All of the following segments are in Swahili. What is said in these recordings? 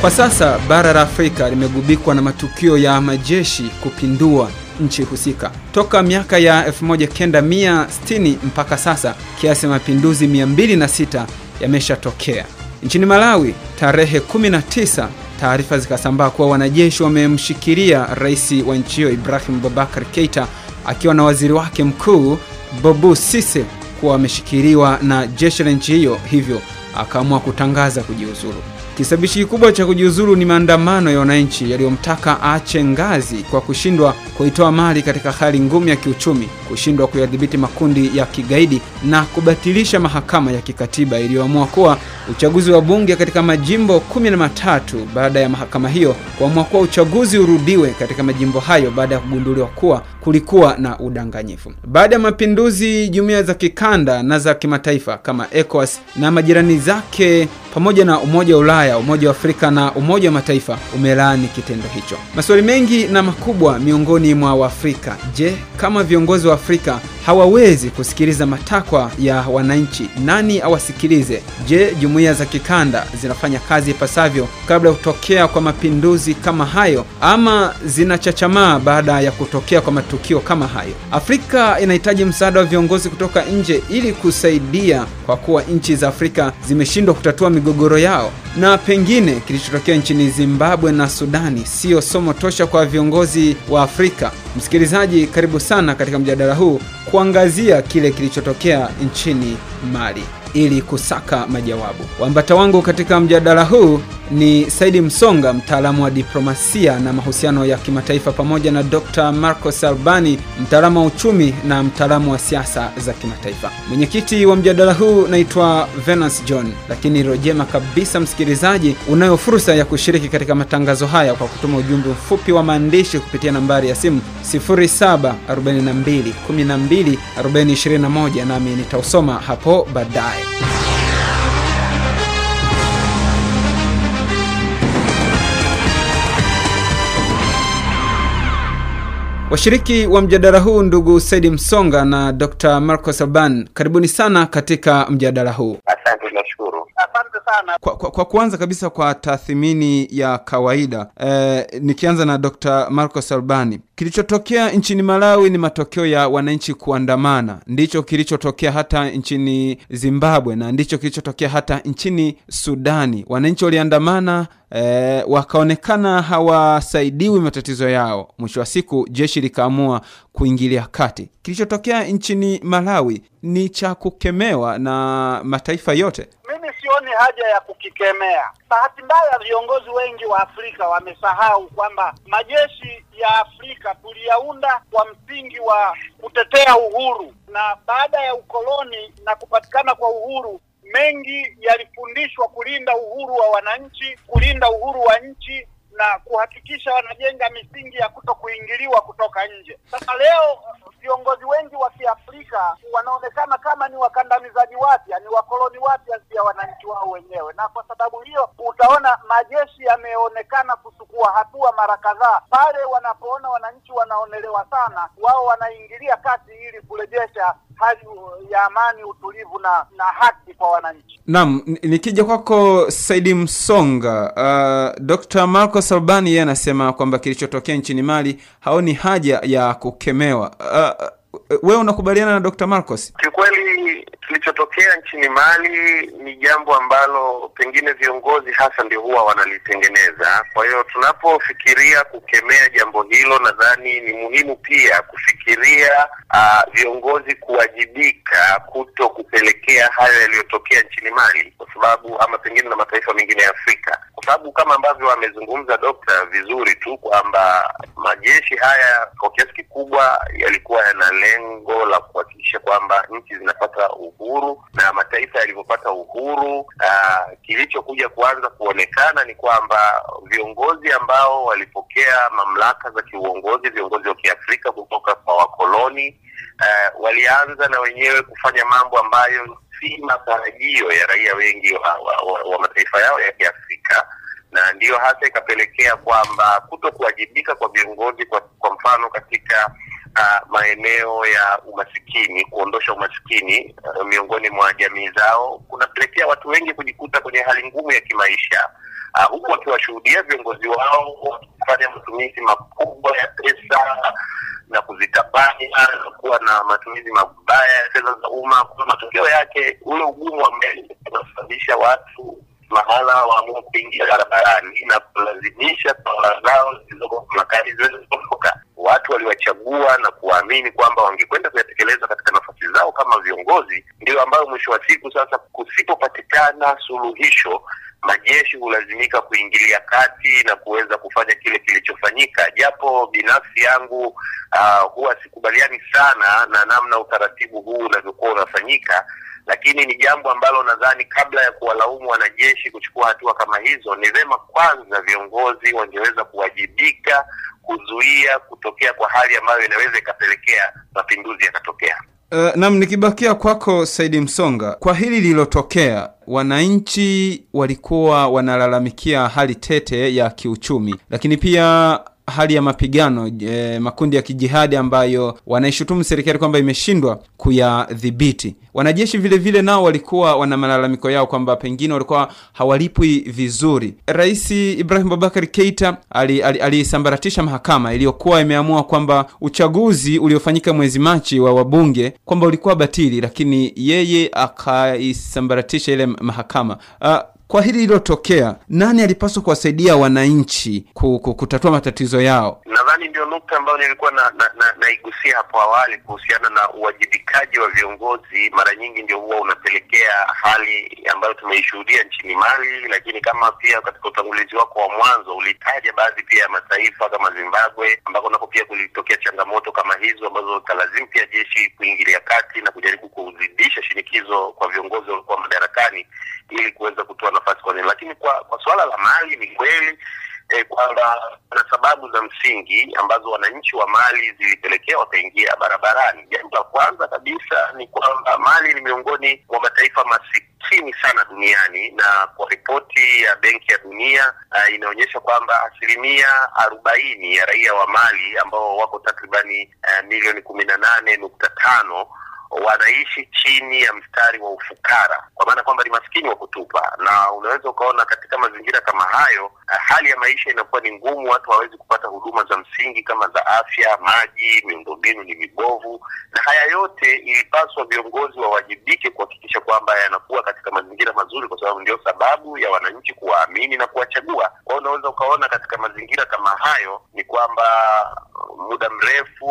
Kwa sasa bara la Afrika limegubikwa na matukio ya majeshi kupindua nchi husika. Toka miaka ya 1960 mpaka sasa, kiasi ya mapinduzi 206 yameshatokea. Nchini Malawi, tarehe 19 taarifa zikasambaa kuwa wanajeshi wamemshikilia rais wa nchi hiyo Ibrahim Boubacar Keita akiwa na waziri wake mkuu Bobu Sise kuwa wameshikiliwa na jeshi la nchi hiyo, hivyo akaamua kutangaza kujiuzulu. Kisabishi kikubwa cha kujiuzulu ni maandamano ya wananchi yaliyomtaka aache ngazi kwa kushindwa kuitoa mali katika hali ngumu ya kiuchumi, kushindwa kuyadhibiti makundi ya kigaidi na kubatilisha mahakama ya kikatiba iliyoamua kuwa uchaguzi wa bunge katika majimbo kumi na matatu baada ya mahakama hiyo kuamua kuwa uchaguzi urudiwe katika majimbo hayo baada ya kugunduliwa kuwa kulikuwa na udanganyifu. Baada ya mapinduzi, jumuiya za kikanda na za kimataifa kama ECOWAS na majirani zake pamoja na Umoja wa Ulaya, Umoja wa Afrika na Umoja wa Mataifa umelaani kitendo hicho. Maswali mengi na makubwa miongoni mwa Waafrika. Je, kama viongozi wa Afrika hawawezi kusikiliza matakwa ya wananchi, nani awasikilize? Je, jumuiya za kikanda zinafanya kazi ipasavyo kabla ya kutokea kwa mapinduzi kama hayo, ama zinachachamaa baada ya kutokea kwa matukio kama hayo? Afrika inahitaji msaada wa viongozi kutoka nje ili kusaidia, kwa kuwa nchi za Afrika zimeshindwa kutatua migogoro yao, na pengine kilichotokea nchini Zimbabwe na Sudani siyo somo tosha kwa viongozi wa Afrika. Msikilizaji, karibu sana katika mjadala huu kuangazia kile kilichotokea nchini Mali ili kusaka majawabu. Wambata wangu katika mjadala huu ni Saidi Msonga, mtaalamu wa diplomasia na mahusiano ya kimataifa, pamoja na Dr. Marcos Albani, mtaalamu wa uchumi na mtaalamu wa siasa za kimataifa. Mwenyekiti wa mjadala huu naitwa Venance John, lakini rojema kabisa, msikilizaji, unayo fursa ya kushiriki katika matangazo haya kwa kutuma ujumbe mfupi wa maandishi kupitia nambari ya simu 0742 12 4021 nami nitausoma hapo baadaye. Washiriki wa mjadala huu ndugu Saidi Msonga na Dr. Marcos Alban, karibuni sana katika mjadala huu. Asante, nashukuru. Asante sana. Kwa, kwa, kwa kuanza kabisa kwa tathmini ya kawaida eh, nikianza na Dr. Marcos Albani, kilichotokea nchini Malawi ni matokeo ya wananchi kuandamana, ndicho kilichotokea hata nchini Zimbabwe na ndicho kilichotokea hata nchini Sudani. Wananchi waliandamana E, wakaonekana hawasaidiwi matatizo yao. Mwisho wa siku jeshi likaamua kuingilia kati. Kilichotokea nchini Malawi ni cha kukemewa na mataifa yote. Sioni haja ya kukikemea. Bahati mbaya, viongozi wengi wa Afrika wamesahau kwamba majeshi ya Afrika tuliyaunda kwa msingi wa kutetea uhuru, na baada ya ukoloni na kupatikana kwa uhuru mengi yalifundishwa kulinda uhuru wa wananchi, kulinda uhuru wa nchi na kuhakikisha wanajenga misingi ya kuto kuingiliwa kutoka nje. Sasa leo viongozi wengi wa Kiafrika wanaonekana kama ni wakandamizaji wapya, ni wakoloni wapya ya wananchi wao wenyewe, na kwa sababu hiyo utaona majeshi yameonekana kuchukua hatua mara kadhaa pale wanapoona wananchi wanaonelewa sana, wao wanaingilia kati ili kurejesha hali ya amani, utulivu na na haki kwa wananchi. Naam, nikija kwako Saidi Msonga, uh, Dr. Marcos Albani yeye anasema kwamba kilichotokea nchini Mali haoni haja ya kukemewa. Uh, wewe unakubaliana na Dr. Marcos? Kiukweli kilichotokea nchini Mali ni jambo ambalo pengine viongozi hasa ndio huwa wanalitengeneza. Kwa hiyo tunapofikiria kukemea jambo hilo, nadhani ni muhimu pia kufikiria uh, viongozi kuwajibika kuto kupelekea hayo yaliyotokea nchini Mali, kwa sababu ama pengine na mataifa mengine ya Afrika, kwa sababu kama ambavyo amezungumza dokta vizuri tu kwamba majeshi haya kwa kiasi kikubwa yalikuwa yana lengo la kuhakikisha kwamba nchi zinapata uhuru na mataifa yalivyopata uhuru. Uh, kilichokuja kuanza kuonekana ni kwamba viongozi ambao walipokea mamlaka za kiuongozi, viongozi wa Kiafrika kutoka kwa wakoloni uh, walianza na wenyewe kufanya mambo ambayo si matarajio ya raia wengi wa, wa, wa, wa mataifa yao ya Kiafrika. Na ndiyo hasa ikapelekea kwamba kuto kuwajibika kwa viongozi kwa, kwa mfano katika katika maeneo ya umasikini, kuondosha umasikini uh, miongoni mwa jamii zao kunapelekea watu wengi kujikuta kwenye hali ngumu ya kimaisha uh, huku wakiwashuhudia viongozi wao wakifanya matumizi makubwa ya pesa na kuzitabanya na kuwa na matumizi mabaya ya fedha za umma. Kwa matokeo yake, ule ugumu wa unasababisha watu mahala waamua kuingia barabarani na kulazimisha tawala zao zilizoko mamlakani ziweze kuondoka. Watu waliwachagua na kuwaamini kwamba wangekwenda kuyatekeleza katika nafasi zao kama viongozi, ndio ambayo mwisho wa siku sasa, kusipopatikana suluhisho, majeshi hulazimika kuingilia kati na kuweza kufanya kile kilichofanyika. Japo binafsi yangu uh, huwa sikubaliani sana na namna utaratibu huu unavyokuwa unafanyika lakini ni jambo ambalo nadhani kabla ya kuwalaumu wanajeshi kuchukua hatua kama hizo, ni vema kwanza viongozi wangeweza kuwajibika kuzuia kutokea kwa hali ambayo inaweza ikapelekea mapinduzi yakatokea. Uh, nam nikibakia kwako Saidi Msonga, kwa hili lililotokea, wananchi walikuwa wanalalamikia hali tete ya kiuchumi, lakini pia hali ya mapigano e, makundi ya kijihadi ambayo wanaishutumu serikali kwamba imeshindwa kuyadhibiti. Wanajeshi vile vile nao walikuwa wana malalamiko yao kwamba pengine walikuwa hawalipwi vizuri. Rais Ibrahim Babakar Keita aliisambaratisha ali, ali mahakama iliyokuwa imeamua kwamba uchaguzi uliofanyika mwezi Machi wa wabunge kwamba ulikuwa batili, lakini yeye akaisambaratisha ile mahakama uh, kwa hili lililotokea, nani alipaswa kuwasaidia wananchi kutatua matatizo yao? Nadhani ndio nukta ambayo nilikuwa na, na, na, naigusia hapo awali kuhusiana na uwajibikaji wa viongozi. Mara nyingi ndio huwa unapelekea hali ambayo tumeishuhudia nchini Mali, lakini kama pia katika utangulizi wako wa mwanzo ulitaja baadhi pia ya mataifa kama Zimbabwe, ambako nako pia kulitokea changamoto kama hizo ambazo talazimu pia jeshi kuingilia kati na kujaribu kuzidisha shinikizo kwa viongozi waliokuwa madarakani ili kuweza kutoa nafasi kwa nini. Lakini kwa kwa suala la Mali ni kweli eh, kwamba kuna sababu za msingi ambazo wananchi wa Mali zilipelekea wakaingia barabarani. Jambo la kwanza kabisa ni kwamba Mali ni miongoni mwa mataifa masikini sana duniani, na kwa ripoti ya Benki ya Dunia uh, inaonyesha kwamba asilimia arobaini ya raia wa Mali ambao wako takribani uh, milioni kumi na nane nukta tano wanaishi chini ya mstari wa ufukara, kwa maana kwamba ni maskini wa kutupa, na unaweza ukaona katika mazingira kama hayo, hali ya maisha inakuwa ni ngumu, watu hawawezi kupata huduma za msingi kama za afya, maji, miundombinu ni mibovu, na haya yote ilipaswa viongozi wawajibike kuhakikisha kwamba yanakuwa katika mazingira mazuri, kwa sababu ndio sababu ya wananchi kuwaamini na kuwachagua. Kwa unaweza ukaona katika mazingira kama hayo ni kwamba muda mrefu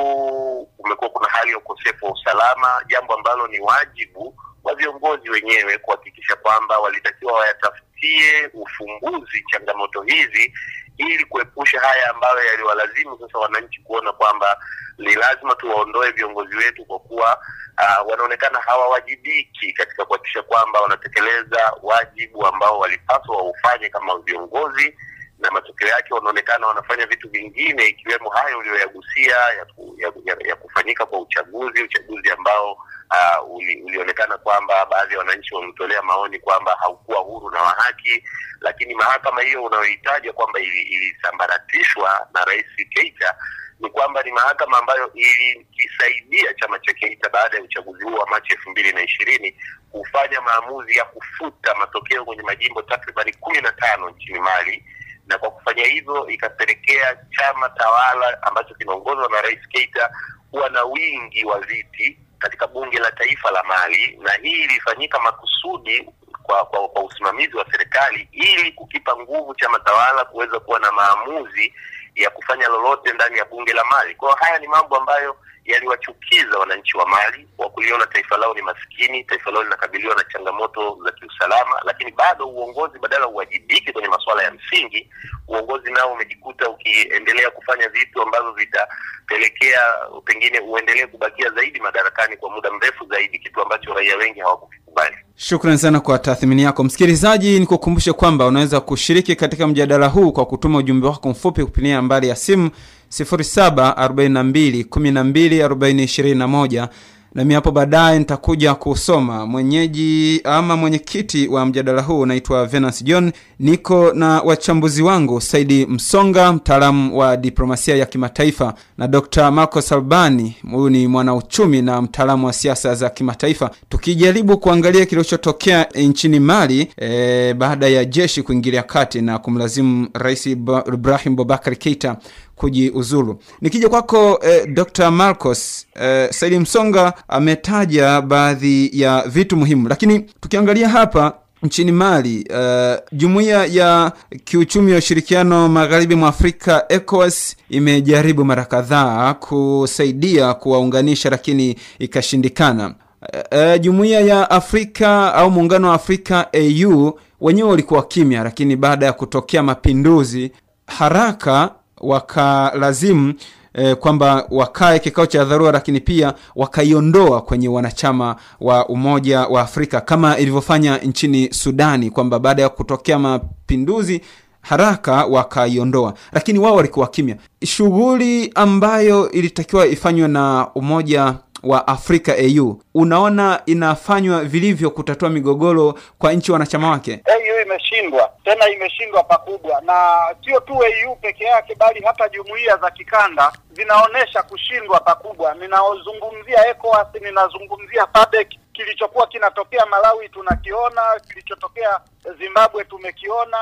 kumekuwa kuna hali ya ukosefu wa usalama, jambo ambalo ni wajibu wa viongozi wenyewe kuhakikisha kwamba walitakiwa wayatafutie ufumbuzi changamoto hizi ili kuepusha haya ambayo yaliwalazimu sasa wananchi kuona kwamba ni lazima tuwaondoe viongozi wetu kwa kuwa uh, wanaonekana hawawajibiki katika kuhakikisha kwamba wanatekeleza wajibu ambao walipaswa waufanye kama viongozi na matokeo yake wanaonekana wanafanya vitu vingine ikiwemo hayo uliyoyagusia ya, ku, ya, ya, ya kufanyika kwa uchaguzi, uchaguzi ambao uh, uli, ulionekana kwamba baadhi ya wananchi wametolea maoni kwamba haukuwa huru na wa haki, lakini mahakama hiyo unayohitaja kwamba ilisambaratishwa na Rais Keita ni kwamba ni mahakama ambayo ilikisaidia chama cha Keita baada ya uchaguzi huo wa Machi elfu mbili na ishirini kufanya maamuzi ya kufuta matokeo kwenye majimbo takribani kumi na tano nchini Mali na kwa kufanya hivyo ikapelekea chama tawala ambacho kinaongozwa na Rais Keita kuwa na wingi wa viti katika bunge la taifa la Mali, na hii ilifanyika makusudi kwa, kwa, kwa usimamizi wa serikali ili kukipa nguvu chama tawala kuweza kuwa na maamuzi ya kufanya lolote ndani ya bunge la Mali. Kwa haya ni mambo ambayo yaliwachukiza wananchi wa Mali wa kuliona taifa lao ni maskini, taifa lao linakabiliwa na changamoto za kiusalama, lakini bado uongozi badala uwajibike kwenye masuala ya msingi, uongozi nao umejikuta ukiendelea kufanya vitu ambavyo vitapelekea pengine uendelee kubakia zaidi madarakani kwa muda mrefu zaidi, kitu ambacho raia wengi hawakukikubali. Shukran sana kwa tathmini yako msikilizaji. Nikukumbushe kwamba unaweza kushiriki katika mjadala huu kwa kutuma ujumbe wako mfupi kupitia nambari ya simu 0742124021 nami hapo baadaye nitakuja kusoma. Mwenyeji ama mwenyekiti wa mjadala huu naitwa Venance John, niko na wachambuzi wangu Saidi Msonga, mtaalamu wa diplomasia ya kimataifa, na Dr. Marcos Albani, huyu ni mwanauchumi na mtaalamu wa siasa za kimataifa, tukijaribu kuangalia kilichotokea nchini Mali e, baada ya jeshi kuingilia kati na kumlazimu Rais Ibrahim Bobakar Keita kujiuzulu. Nikija kwako eh, Dr. Marcos eh, Saidi Msonga ametaja baadhi ya vitu muhimu, lakini tukiangalia hapa nchini Mali uh, jumuiya ya kiuchumi ya ushirikiano magharibi mwa Afrika ECOWAS imejaribu mara kadhaa kusaidia kuwaunganisha, lakini ikashindikana. Uh, uh, jumuiya ya Afrika au muungano wa Afrika AU wenyewe walikuwa kimya, lakini baada ya kutokea mapinduzi haraka wakalazimu eh, kwamba wakae kikao cha dharura, lakini pia wakaiondoa kwenye wanachama wa Umoja wa Afrika kama ilivyofanya nchini Sudani, kwamba baada ya kutokea mapinduzi haraka wakaiondoa, lakini wao walikuwa kimya. Shughuli ambayo ilitakiwa ifanywe na Umoja wa Afrika AU, unaona inafanywa vilivyo kutatua migogoro kwa nchi wanachama wake? AU imeshindwa tena, imeshindwa pakubwa, na sio tu AU peke yake, bali hata jumuiya za kikanda zinaonyesha kushindwa pakubwa. Ninaozungumzia ECOWAS, ninazungumzia SADC. Kilichokuwa kinatokea Malawi tunakiona, kilichotokea Zimbabwe tumekiona,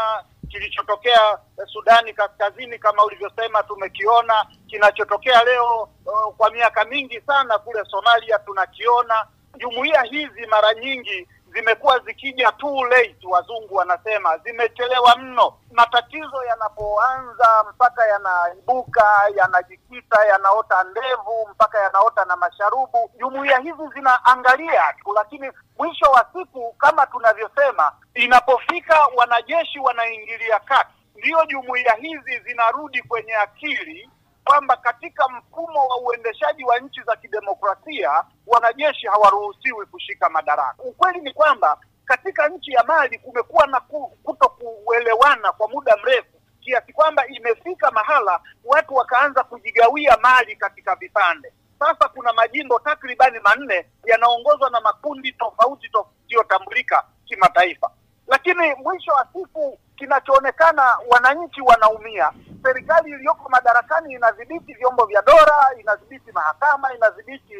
kilichotokea Sudani Kaskazini kama ulivyosema tumekiona, kinachotokea leo uh, kwa miaka mingi sana kule Somalia tunakiona. Jumuiya hizi mara nyingi zimekuwa zikija too late, wazungu wanasema. Zimechelewa mno. Matatizo yanapoanza mpaka yanaibuka, yanajikita, yanaota ndevu mpaka yanaota na masharubu, jumuiya hizi zinaangalia tu, lakini mwisho wa siku kama tunavyosema, inapofika wanajeshi wanaingilia kati, ndiyo jumuiya hizi zinarudi kwenye akili kwamba katika mfumo wa uendeshaji wa nchi za kidemokrasia wanajeshi hawaruhusiwi kushika madaraka. Ukweli ni kwamba katika nchi ya Mali kumekuwa na kuto kuelewana kwa muda mrefu kiasi kwamba imefika mahala watu wakaanza kujigawia mali katika vipande. Sasa kuna majimbo takribani manne yanaongozwa na makundi tofauti yasiyotambulika kimataifa, lakini mwisho wa siku kinachoonekana wananchi wanaumia. Serikali iliyoko madarakani inadhibiti vyombo vya dola, inadhibiti mahakama, inadhibiti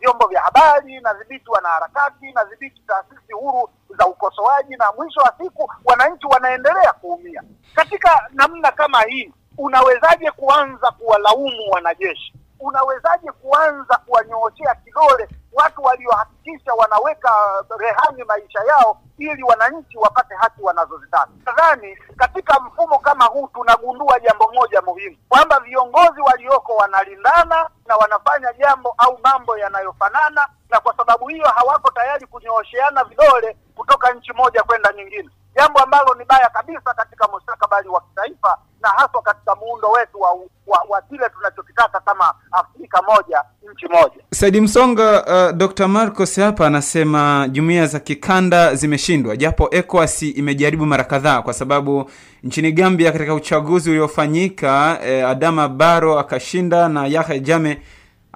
vyombo vya habari, inadhibiti wanaharakati, inadhibiti taasisi huru za ukosoaji, na mwisho wa siku wananchi wanaendelea kuumia. Katika namna kama hii, unawezaje kuanza kuwalaumu wanajeshi? Unawezaje kuanza kuwanyooshea kidole watu waliohakikisha wanaweka rehani maisha yao ili wananchi wapate haki wanazozitaka? Nadhani katika mfumo kama huu tunagundua jambo moja muhimu, kwamba viongozi walioko wanalindana na wanafanya jambo au mambo yanayofanana, na kwa sababu hiyo hawako tayari kunyoosheana vidole kutoka nchi moja kwenda nyingine, jambo ambalo ni baya kabisa katika mustakabali wa kitaifa na haswa katika muundo wetu wa wa, wa kile tunachokitaka kama Afrika moja nchi moja. Saidi Msonga, uh, Dr. Marcos hapa anasema jumuiya za kikanda zimeshindwa, japo ECOWAS imejaribu mara kadhaa, kwa sababu nchini Gambia katika uchaguzi uliofanyika eh, Adama Barrow akashinda na Yahya Jammeh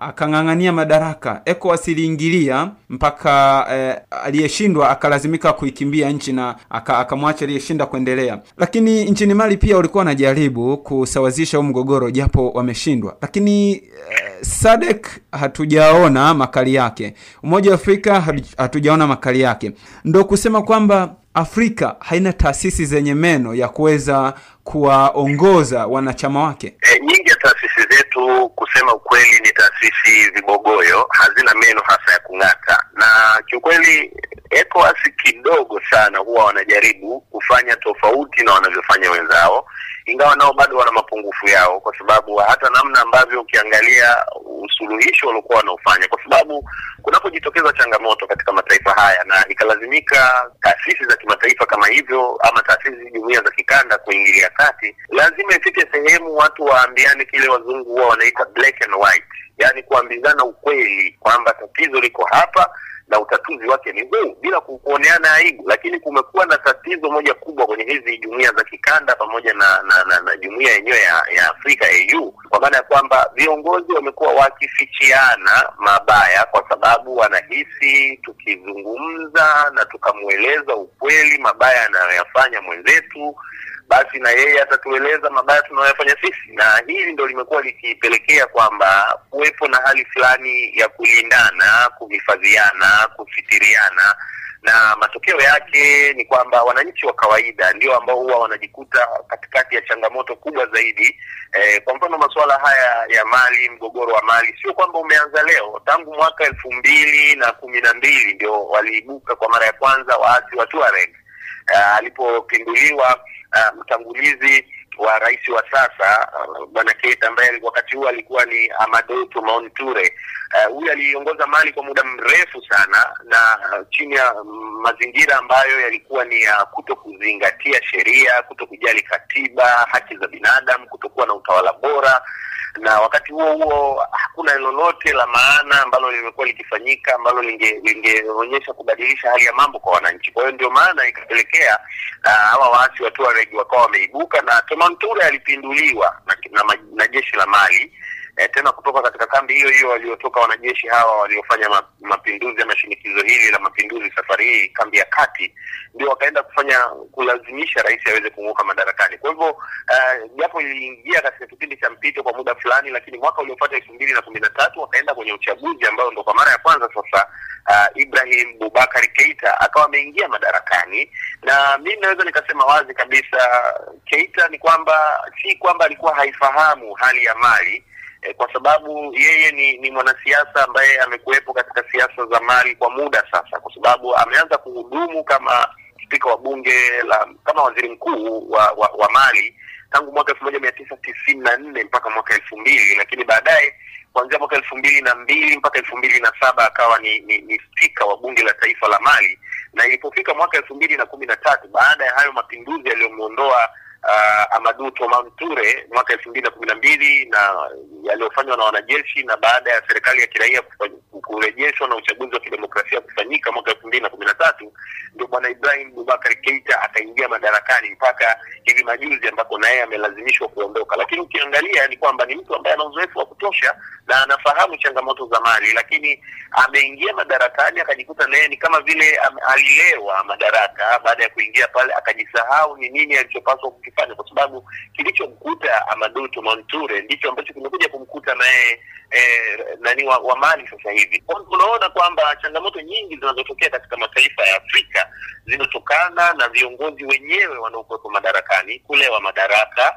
akang'ang'ania madaraka. ECOWAS iliingilia mpaka eh, aliyeshindwa akalazimika kuikimbia nchi na akamwacha aliyeshinda kuendelea. Lakini nchini Mali pia walikuwa wanajaribu kusawazisha huu mgogoro, japo wameshindwa. Lakini eh, SADC hatujaona makali yake, Umoja wa Afrika hatujaona makali yake, ndo kusema kwamba Afrika haina taasisi zenye meno ya kuweza kuwaongoza wanachama wake. E, kusema ukweli ni taasisi vibogoyo, hazina meno hasa ya kung'ata, na kiukweli ECOWAS kidogo sana huwa wanajaribu kufanya tofauti na wanavyofanya wenzao, ingawa nao bado wana mapungufu yao, kwa sababu hata namna ambavyo ukiangalia usuluhisho waliokuwa wanaofanya, kwa sababu kunapojitokeza changamoto katika mataifa haya na ikalazimika taasisi za kimataifa kama hivyo ama taasisi jumuiya za kikanda kuingilia kati, lazima ifike sehemu watu waambiane kile wazungu huwa wanaita black and white, yaani kuambizana ukweli kwamba tatizo liko hapa na utatuzi wake ni huu bila kuoneana aibu, lakini kumekuwa na tatizo moja kubwa kwenye hizi jumuiya za kikanda pamoja na na, na, na jumuiya yenyewe ya, ya Afrika AU, kwa maana ya kwamba viongozi wamekuwa wakifichiana mabaya kwa sababu wanahisi tukizungumza na tukamweleza ukweli mabaya anayoyafanya mwenzetu basi na yeye atatueleza mabaya tunayofanya sisi, na hili ndo limekuwa likipelekea kwamba kuwepo na hali fulani ya kulindana, kuhifadhiana, kusitiriana, na matokeo yake ni kwamba wananchi wa kawaida ndio ambao huwa wanajikuta katikati ya changamoto kubwa zaidi. E, kwa mfano masuala haya ya mali, mgogoro wa mali sio kwamba umeanza leo. Tangu mwaka elfu mbili na kumi na mbili ndio waliibuka kwa mara ya kwanza waasi wa Tuareg uh, alipopinduliwa uh, mtangulizi wa rais wa sasa uh, bwana Keita ambaye wakati huo alikuwa ni Amadou Toumani Toure. Uh, Huyu aliongoza Mali kwa muda mrefu sana na uh, chini ya mm, mazingira ambayo yalikuwa ni ya kuto kuzingatia sheria, kuto kujali katiba, haki za binadamu, kutokuwa na utawala bora na wakati huo huo hakuna lolote la maana ambalo limekuwa likifanyika ambalo linge- lingeonyesha kubadilisha hali ya mambo kwa wananchi. Kwa hiyo ndio maana ikapelekea ah, hawa waasi wa Tuareg wakawa wameibuka na Toure alipinduliwa na, na, na jeshi la Mali eh, tena kutoka katika kambi hiyo hiyo waliotoka wanajeshi hawa waliofanya mapinduzi ama shinikizo hili la mapinduzi safari hii kambi ya kati ndio wakaenda kufanya kulazimisha rais aweze kung'oka madarakani. Kwa hivyo japo japo iliingia katika kipindi cha mpito kwa muda fulani, lakini mwaka uliofuata elfu mbili na kumi na tatu wakaenda kwenye uchaguzi ambao ndo kwa mara ya kwanza sasa uh, Ibrahim Bubakar Keita akawa ameingia madarakani, na mi naweza nikasema wazi kabisa Keita ni kwamba si kwamba alikuwa haifahamu hali ya Mali eh, kwa sababu yeye ni, ni mwanasiasa ambaye amekuwepo katika siasa za Mali kwa muda sasa, kwa sababu ameanza kuhudumu kama spika wa bunge la kama waziri mkuu wa, wa, wa Mali tangu mwaka elfu moja mia tisa tisini na nne mpaka mwaka elfu mbili lakini baadaye kuanzia mwaka elfu mbili na mbili mpaka elfu mbili na saba akawa ni, ni, ni spika wa bunge la taifa la Mali, na ilipofika mwaka elfu mbili na kumi na tatu baada ya hayo mapinduzi yaliyomwondoa uh, Amadu Toumani Toure mwaka elfu mbili na kumi na mbili na yaliyofanywa na wanajeshi na baada ya serikali ya kiraia kurejeshwa na uchaguzi wa kidemokrasia kufanyika mwaka elfu mbili na kumi na tatu ndio bwana Ibrahim Bubakar Keita akaingia madarakani mpaka hivi majuzi ambapo naye amelazimishwa kuondoka. Lakini ukiangalia ni kwamba ni mtu ambaye ana uzoefu wa kutosha na anafahamu changamoto za Mali, lakini ameingia madarakani akajikuta naye ni kama vile alilewa madaraka. Baada ya kuingia pale akajisahau ni nini alichopaswa kukifanya, kwa sababu kilichomkuta Amadou Toumani ndicho ambacho kimekuja kumkuta naye eh, nani wa, wa Mali sasa hivi. Unaona kwamba changamoto nyingi zinazotokea katika mataifa ya Afrika zinatokana na viongozi wenyewe wanaokuwepo madarakani kulewa madaraka,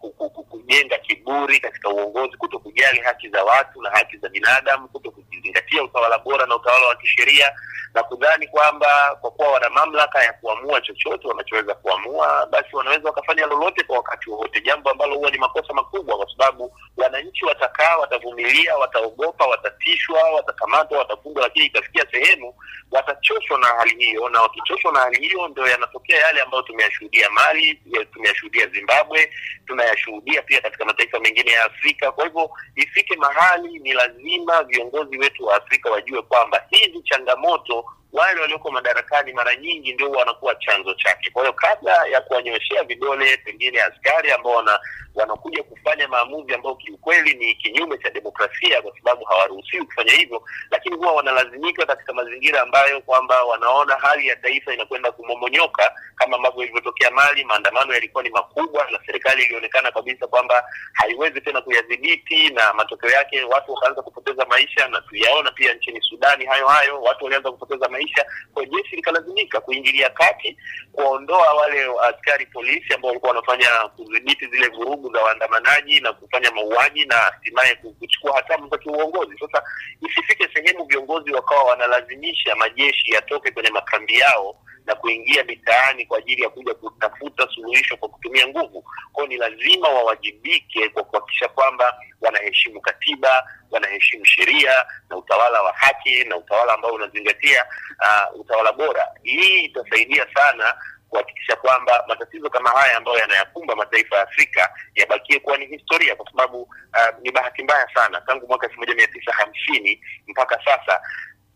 ku- kujenga kiburi katika uongozi, kuto kujali haki za watu na haki za binadamu, kuto kuzingatia utawala bora na utawala wa kisheria na kudhani kwamba kwa kuwa wana mamlaka ya kuamua chochote wanachoweza kuamua, basi wanaweza wakafanya lolote kwa wakati wowote, jambo ambalo huwa ni makosa makubwa, kwa sababu wananchi watakaa, watavumilia, wataogopa, watatishwa, watakamatwa, watafungwa, lakini itafikia sehemu watachoshwa na hali hiyo, na wakichoshwa na hali hiyo ndio yanatokea yale ambayo tumeyashuhudia Mali, tumeyashuhudia Zimbabwe, tunayashuhudia pia katika mataifa mengine ya Afrika. Kwa hivyo ifike mahali ni lazima viongozi wetu wa Afrika wajue kwamba hizi changamoto wale walioko madarakani mara nyingi ndio wanakuwa chanzo chake. Kwa hiyo kabla ya kuwanyoshea vidole pengine askari ambao wana wanakuja kufanya maamuzi ambayo kiukweli ni kinyume cha demokrasia, kwa sababu hawaruhusiwi kufanya hivyo, lakini huwa wanalazimika katika mazingira ambayo kwamba wanaona hali ya taifa inakwenda kumomonyoka, kama ambavyo ilivyotokea Mali. Maandamano yalikuwa ni makubwa na serikali ilionekana kabisa kwamba haiwezi tena kuyadhibiti, na matokeo yake watu wakaanza kupoteza maisha, na tuyaona pia nchini Sudani hayo hayo, watu walianza kupoteza maisha. Kwa jeshi likalazimika kuingilia kati, kuwaondoa wale askari polisi ambao walikuwa wanafanya kudhibiti zile vurugu za waandamanaji na kufanya mauaji na hatimaye kuchukua hatamu za kiuongozi. Sasa isifike sehemu viongozi wakawa wanalazimisha majeshi yatoke kwenye makambi yao na kuingia mitaani kwa ajili ya kuja kutafuta suluhisho kwa kutumia nguvu. Kwao ni lazima wawajibike kwa kuhakikisha kwamba wanaheshimu katiba, wanaheshimu sheria na utawala wa haki na utawala ambao unazingatia uh, utawala bora. Hii itasaidia sana kuhakikisha kwamba matatizo kama haya ambayo yanayakumba mataifa ya Afrika yabakie kuwa ni historia, kwa sababu uh, ni bahati mbaya sana tangu mwaka elfu moja mia tisa hamsini mpaka sasa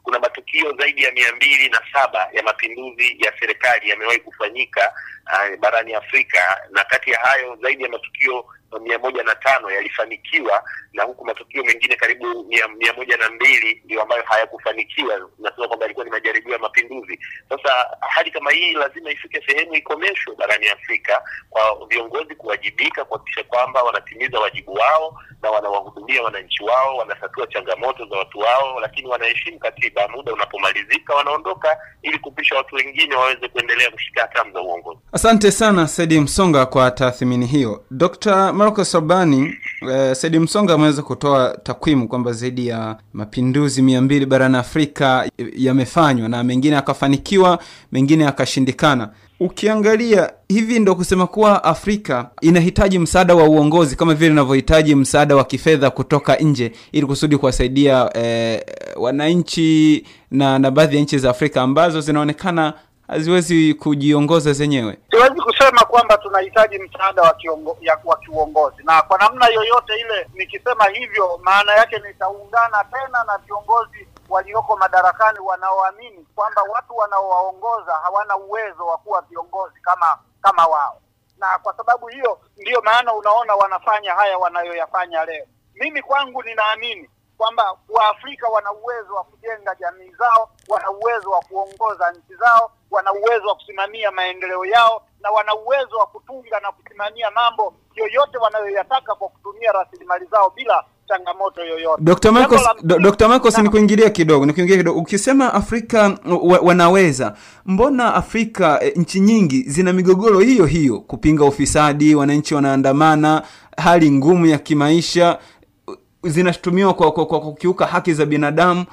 kuna matukio zaidi ya mia mbili na saba ya mapinduzi ya serikali yamewahi kufanyika uh, barani Afrika, na kati ya hayo zaidi ya matukio mia moja na tano yalifanikiwa na huku matukio mengine karibu mia, mia moja na mbili ndio ambayo hayakufanikiwa. Nasema kwamba yalikuwa ni majaribio ya mapinduzi. Sasa hali kama hii lazima ifike sehemu ikomeshwe barani Afrika kwa viongozi kuwajibika kuhakikisha kwamba wanatimiza wajibu wao na wanawahudumia wananchi wao, wanatatua changamoto za watu wao, lakini wanaheshimu katiba. Muda unapomalizika wanaondoka, ili kupisha watu wengine waweze kuendelea kushika hatamu za uongozi. Asante sana Saidi Msonga kwa tathmini hiyo. Dr. Marcus Sabani, eh, Saidi Msonga ameweza kutoa takwimu kwamba zaidi ya mapinduzi mia mbili barani Afrika yamefanywa na mengine yakafanikiwa, mengine yakashindikana. Ukiangalia hivi ndo kusema kuwa Afrika inahitaji msaada wa uongozi kama vile inavyohitaji msaada wa kifedha kutoka nje ili kusudi kuwasaidia eh, wananchi na, na baadhi ya nchi za Afrika ambazo zinaonekana haziwezi kujiongoza zenyewe. Siwezi kusema kwamba tunahitaji msaada wa kiongo, ya, wa kiuongozi, na kwa namna yoyote ile nikisema hivyo, maana yake nitaungana tena na viongozi walioko madarakani wanaoamini kwamba watu wanaowaongoza hawana uwezo wa kuwa viongozi kama kama wao, na kwa sababu hiyo ndiyo maana unaona wanafanya haya wanayoyafanya leo. Mimi kwangu ninaamini kwamba Waafrika wana uwezo wa kujenga jamii zao, wana uwezo wa kuongoza nchi zao, wana uwezo wa kusimamia maendeleo yao, na wana uwezo wa kutunga na kusimamia mambo yoyote wanayoyataka kwa kutumia rasilimali zao bila changamoto yoyote. Dr. Marcos, Dr. Nikuingilia kidogo, nikuingilia kidogo. Ukisema Afrika wanaweza, mbona Afrika e, nchi nyingi zina migogoro hiyo hiyo, kupinga ufisadi, wananchi wanaandamana, hali ngumu ya kimaisha, zinashutumiwa kwa, kwa, kwa kukiuka haki za binadamu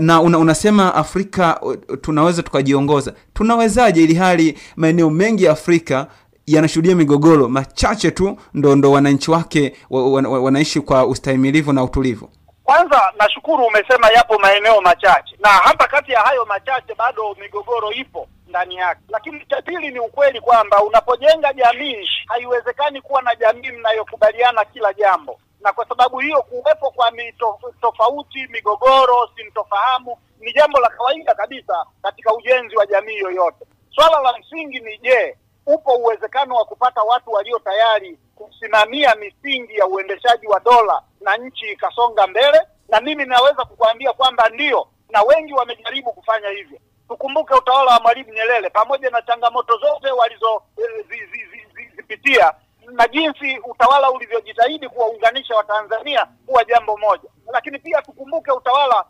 na una, unasema Afrika tunaweza tukajiongoza. Tunawezaje ili hali maeneo mengi ya Afrika yanashuhudia migogoro machache tu ndo ndo wananchi wake wa, wa, wa, wanaishi kwa ustahimilivu na utulivu? Kwanza nashukuru umesema yapo maeneo machache, na hata kati ya hayo machache bado migogoro ipo ndani yake. Lakini cha pili ni ukweli kwamba unapojenga jamii, haiwezekani kuwa na jamii mnayokubaliana kila jambo, na kwa sababu hiyo kuwepo kwa mito, tofauti, migogoro, sintofahamu ni jambo la kawaida kabisa katika ujenzi wa jamii yoyote. Swala la msingi ni je, upo uwezekano wa kupata watu walio tayari kusimamia misingi ya uendeshaji wa dola na nchi ikasonga mbele, na mimi naweza kukuambia kwamba ndio, na wengi wamejaribu kufanya hivyo. Tukumbuke utawala wa Mwalimu Nyerere pamoja na changamoto zote walizozipitia eh, zi, na jinsi utawala ulivyojitahidi kuwaunganisha Watanzania kuwa jambo moja, lakini pia tukumbuke utawala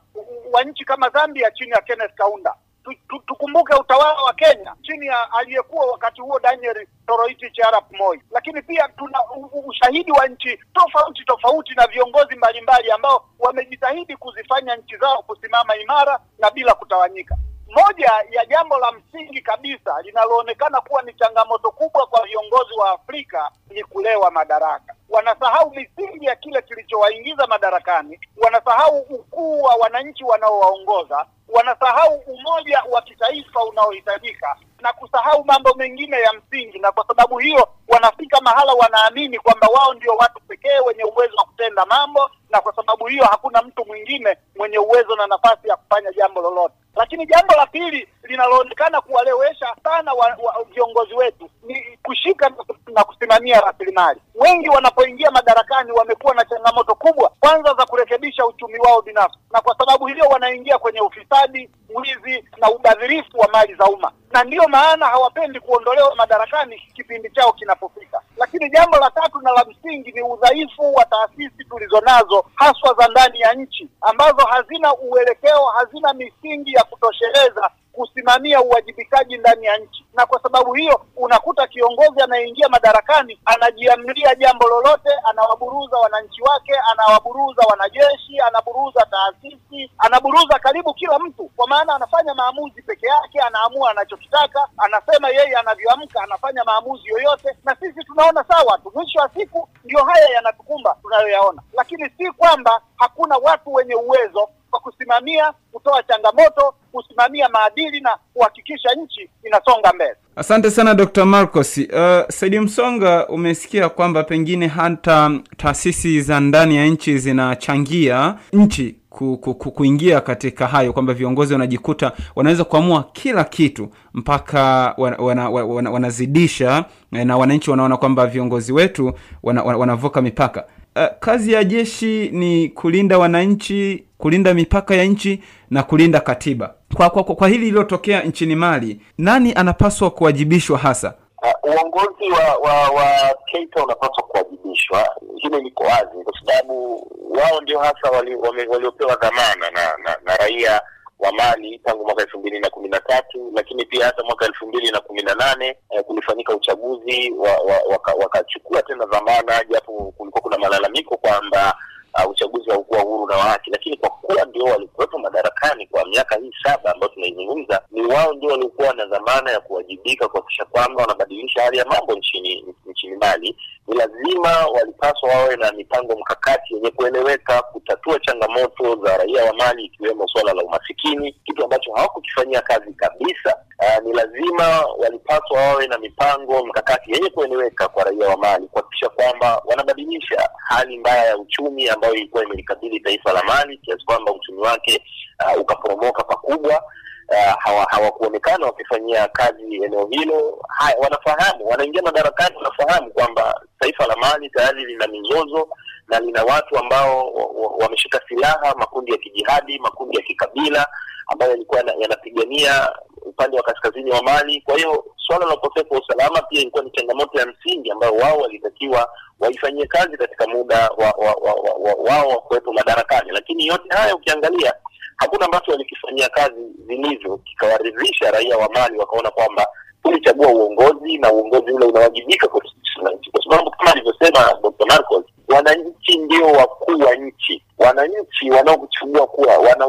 wa nchi kama Zambia chini ya Kenneth Kaunda. Tu, tu, tukumbuke utawala wa Kenya chini ya aliyekuwa wakati huo Daniel Toroitich arap Moi, lakini pia tuna ushahidi wa nchi tofauti tofauti na viongozi mbalimbali ambao wamejitahidi kuzifanya nchi zao kusimama imara na bila kutawanyika. Moja ya jambo la msingi kabisa linaloonekana kuwa ni changamoto kubwa kwa viongozi wa Afrika ni kulewa madaraka. Wanasahau misingi ya kile kilichowaingiza madarakani, wanasahau ukuu wa wananchi wanaowaongoza, wanasahau umoja wa kitaifa unaohitajika na kusahau mambo mengine ya msingi, na kwa sababu hiyo wanafika mahala wanaamini kwamba wao ndio watu pekee wenye uwezo wa kutenda mambo, na kwa sababu hiyo hakuna mtu mwingine mwenye uwezo na nafasi ya kufanya jambo lolote. Lakini jambo la pili linaloonekana kuwalewesha sana wa, viongozi wetu ni kushika na na kusimamia rasilimali. Wengi wanapoingia madarakani wamekuwa na changamoto kubwa, kwanza za kurekebisha uchumi wao binafsi, na kwa sababu hiyo wanaingia kwenye ufisadi, wizi na ubadhirifu wa mali za umma, na ndiyo maana hawapendi kuondolewa madarakani kipindi chao kinapofika. Lakini jambo la tatu na la msingi ni udhaifu wa taasisi tulizonazo haswa za ndani ya nchi ambazo hazina uelekeo, hazina misingi ya kutosheleza kusimamia uwajibikaji ndani ya nchi, na kwa sababu hiyo unakuta kiongozi anayeingia madarakani anajiamlia jambo lolote, anawaburuza wananchi wake, anawaburuza wanajeshi, anaburuza taasisi, anaburuza karibu kila mtu, kwa maana anafanya maamuzi peke yake, anaamua anachokitaka, anasema yeye anavyoamka, anafanya maamuzi yoyote, na sisi tunaona sawa tu. Mwisho wa siku ndio haya yanatukumba tunayoyaona, lakini si kwamba hakuna watu wenye uwezo wa kusimamia, kutoa changamoto, kusimamia maadili na kuhakikisha nchi inasonga mbele. Asante sana Dr. Marcos. Uh, Saidi Msonga, umesikia kwamba pengine hata taasisi za ndani ya nchi zinachangia nchi ku, ku, ku, kuingia katika hayo kwamba viongozi wanajikuta wanaweza kuamua kila kitu mpaka wana, wana, wana, wanazidisha na wananchi wanaona kwamba viongozi wetu wana, wana, wanavuka mipaka uh, kazi ya jeshi ni kulinda wananchi kulinda mipaka ya nchi na kulinda katiba kwa, kwa, kwa, kwa hili lililotokea nchini mali nani anapaswa kuwajibishwa hasa Uh, uongozi wa wa wa Keita unapaswa kuwajibishwa. Hilo liko wazi, kwa sababu wao ndio hasa waliopewa dhamana na, na, na raia wa Mali tangu mwaka elfu mbili na kumi na tatu lakini pia hata mwaka elfu mbili na kumi na nane eh, kulifanyika uchaguzi wakachukua wa, waka, waka tena dhamana, japo kulikuwa kuna malalamiko kwamba uh, uchaguzi haukuwa huru na wa haki, lakini kwa kuwa ndio walikuwepo madarakani kwa miaka hii saba ambayo tunaizungumza, ni wao ndio waliokuwa na dhamana ya kuwajibika kuhakikisha kwamba wanabadilisha hali ya mambo nchini nchini Mali. Ni lazima walipaswa wawe na mipango mkakati yenye kueleweka kutatua changamoto za raia wa Mali, ikiwemo suala la umasikini, kitu ambacho hawakukifanyia kazi kabisa. Uh, ni lazima walipaswa wawe na mipango mkakati yenye kueleweka kwa raia wa Mali kuhakikisha kwamba wanabadilisha hali mbaya ya uchumi ambayo ilikuwa imelikabili taifa la Mali kiasi kwamba uchumi wake uh, ukaporomoka pakubwa. Uh, hawakuonekana hawa wakifanyia kazi eneo hilo. Wanafahamu, wanaingia madarakani, wanafahamu kwamba taifa la Mali tayari lina mizozo na lina watu ambao wameshika silaha, makundi ya kijihadi, makundi ya kikabila ambayo yalikuwa yanapigania upande wa kaskazini wa Mali. Kwa hiyo suala la ukosefu wa usalama pia ilikuwa ni changamoto ya msingi ambayo wao walitakiwa waifanyie kazi katika muda wao wa, wa, wa, wa, wa, wa kuwepo madarakani. Lakini yote haya ukiangalia, hakuna ambacho walikifanyia kazi vilivyo kikawaridhisha raia wa Mali, wakaona kwamba tulichagua uongozi na uongozi ule unawajibika kwa sababu kama alivyosema Dr. Marcos, wananchi ndio wakuu wa nchi. Wananchi wanaokuchagua kuwa wana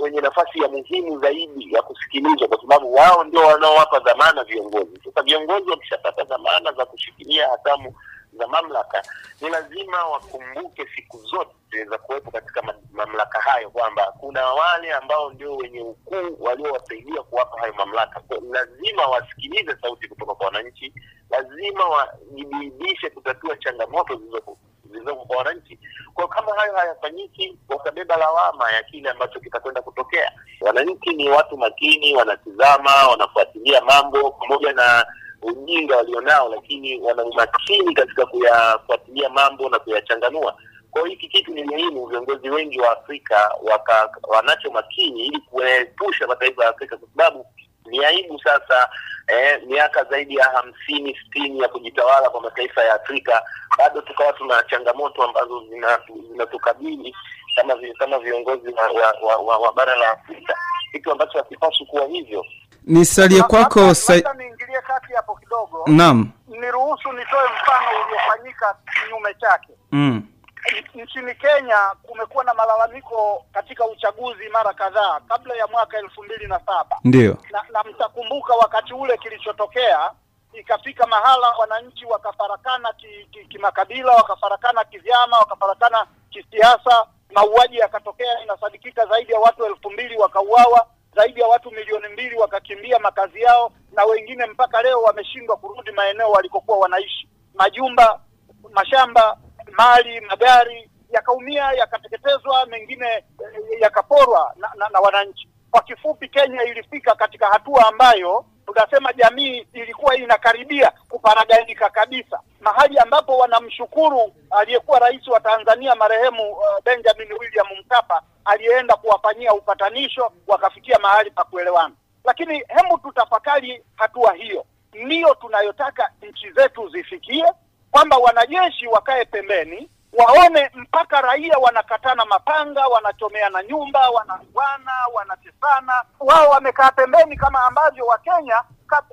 wenye nafasi ya muhimu zaidi ya kusikilizwa, kwa sababu wao ndio wanaowapa dhamana viongozi. Sasa viongozi wakishapata dhamana za kushikilia hatamu za mamlaka, ni lazima wakumbuke siku zote za kuwepo katika mamlaka hayo kwamba kuna wale ambao ndio wenye ukuu waliowasaidia kuwapa hayo mamlaka. Kwa lazima wasikilize sauti kutoka kwa wananchi, lazima wajibidishe kutatua changamoto zilizopo zilizoko kwa wananchi. Kwa kama hayo hayafanyiki, watabeba lawama ya kile ambacho kitakwenda kutokea. Wananchi ni watu makini, wanatizama, wanafuatilia mambo pamoja na ujinga walionao, lakini wana umakini katika kuyafuatilia mambo na kuyachanganua. Kwa hiki kitu ni muhimu, viongozi wengi wa Afrika waka, wanacho makini ili kuepusha mataifa ya Afrika, kwa sababu ni aibu sasa eh, miaka zaidi ya hamsini sitini ya kujitawala kwa mataifa ya Afrika bado tukawa tuna changamoto ambazo zinatukabili kama kama viongozi wa, wa, wa, wa, wa bara la Afrika, kitu ambacho hakipaswi kuwa hivyo. Nisalie kwako sa... niingilie kati hapo kidogo. Naam, niruhusu nitoe mfano uliofanyika kinyume chake. mm. Nchini Kenya kumekuwa na malalamiko katika uchaguzi mara kadhaa kabla ya mwaka elfu mbili na saba Ndiyo. na, na mtakumbuka wakati ule kilichotokea, ikafika mahala wananchi wakafarakana kimakabila, ki, ki wakafarakana kivyama, wakafarakana kisiasa, mauaji yakatokea. Inasadikika zaidi ya watu elfu mbili wakauawa, zaidi ya watu milioni mbili wakakimbia makazi yao, na wengine mpaka leo wameshindwa kurudi maeneo walikokuwa wanaishi. Majumba, mashamba mali magari yakaumia yakateketezwa, mengine yakaporwa na, na, na wananchi. Kwa kifupi, Kenya ilifika katika hatua ambayo tunasema jamii ilikuwa inakaribia kuparaganyika kabisa, mahali ambapo wanamshukuru aliyekuwa rais wa Tanzania marehemu uh, Benjamin William Mkapa aliyeenda kuwafanyia upatanisho, wakafikia mahali pa kuelewana. Lakini hebu tutafakari hatua hiyo, ndiyo tunayotaka nchi zetu zifikie kwamba wanajeshi wakae pembeni, waone mpaka raia wanakatana mapanga, wanachomeana nyumba, wanauana, wanatesana, wao wamekaa pembeni, kama ambavyo Wakenya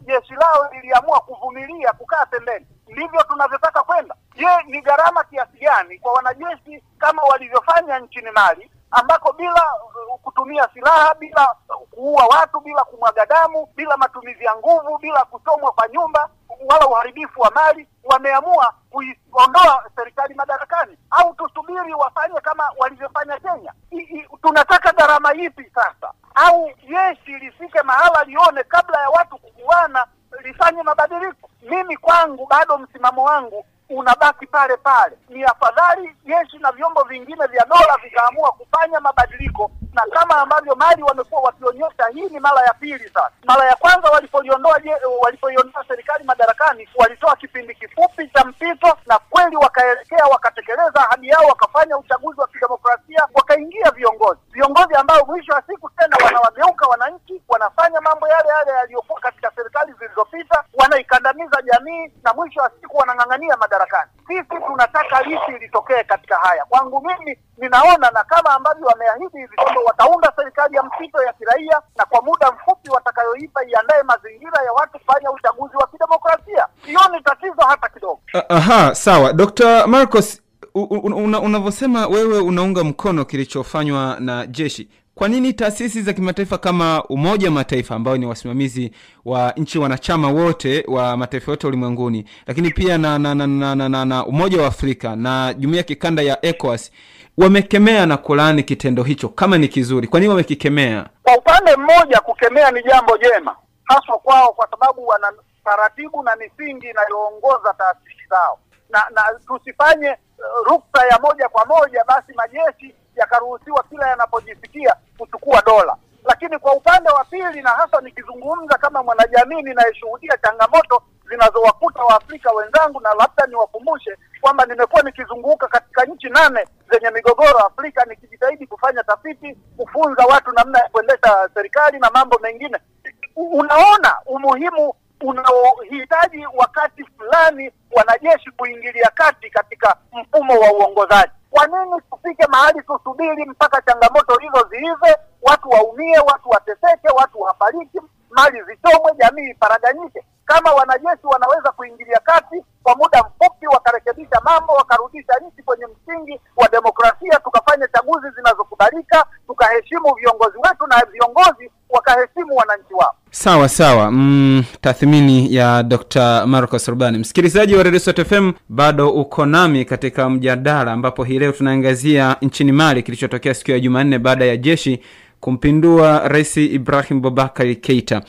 jeshi lao liliamua kuvumilia kukaa pembeni. Ndivyo tunavyotaka kwenda. Je, ni gharama kiasi gani kwa wanajeshi kama walivyofanya nchini Mali ambako bila uh, kutumia silaha, bila kuua watu, bila kumwaga damu, bila matumizi ya nguvu, bila kuchomwa kwa nyumba wala uharibifu wa mali, wameamua kuiondoa serikali madarakani? Au tusubiri wafanye kama walivyofanya Kenya? I, i, tunataka gharama ipi sasa? Au jeshi lifike mahala lione kabla ya watu kuuana lifanye mabadiliko? Mimi kwangu bado msimamo wangu unabaki pale pale. Ni afadhali jeshi na vyombo vingine vya dola vikaamua kufanya mabadiliko, na kama ambavyo Mali wamekuwa wakionyesha, hii ni mara ya pili sasa. Mara ya kwanza walipoiondoa walipoiondoa serikali madarakani, walitoa kipindi kifupi cha mpito, na kweli wakaelekea wakatekeleza ahadi yao, wakafanya uchaguzi wa kidemokrasia, wakaingia viongozi viongozi ambao mwisho wa siku tena wanawageuka wananchi, wanafanya mambo yale yale yaliyokuwa katika serikali zilizopita, wanaikandamiza jamii na mwisho wa siku wanang'ang'ania madarakani. Sisi tunataka lipi litokee katika haya? Kwangu mimi ninaona, na kama ambavyo wameahidi hivi kwamba wataunda serikali ya mpito ya kiraia, na kwa muda mfupi watakayoipa iandae mazingira ya watu kufanya uchaguzi wa kidemokrasia. Sioni tatizo hata kidogo. Aha, sawa. Dr. Marcos, una, unavyosema wewe unaunga mkono kilichofanywa na jeshi kwa nini taasisi za kimataifa kama Umoja wa Mataifa ambao ni wasimamizi wa nchi wanachama wote wa mataifa yote ulimwenguni, lakini pia na na, na, na, na, na, na Umoja wa Afrika na jumuiya ya kikanda ya ECOWAS wamekemea na kulaani kitendo hicho kama ni kizuri? Kwa nini wamekikemea? Kwa upande mmoja, kukemea ni jambo jema, haswa kwao, kwa sababu wana taratibu na misingi inayoongoza taasisi zao, na na tusifanye uh, ruksa ya moja kwa moja basi majeshi yakaruhusiwa kila yanapojisikia kuchukua dola. Lakini kwa upande wa pili, na hasa nikizungumza kama mwanajamii ninayeshuhudia changamoto zinazowakuta Waafrika wenzangu, na labda niwakumbushe kwamba nimekuwa nikizunguka katika nchi nane zenye migogoro Afrika, nikijitahidi kufanya tafiti, kufunza watu namna ya kuendesha serikali na mambo mengine. Unaona umuhimu unaohitaji wakati fulani wanajeshi kuingilia kati katika mfumo wa uongozaji. Kwa nini tufike mahali tusubiri mpaka changamoto hizo ziive, watu waumie, watu wateseke, watu wafariki, mali zichomwe, jamii iparaganyike? Kama wanajeshi wanaweza kuingilia kati kwa muda mfupi, wakarekebisha mambo, wakarudisha nchi kwenye msingi wa demokrasia, tukafanya chaguzi zinazokubalika, tukaheshimu viongozi wetu na viongozi wakaheshimu wananchi wao. Sawa sawa. Mm, tathmini ya Dr. Marcos Rubani. Msikilizaji wa Radio bado uko nami katika mjadala ambapo hii leo tunaangazia nchini Mali kilichotokea siku ya Jumanne baada ya jeshi kumpindua Rais Ibrahim Boubacar Keita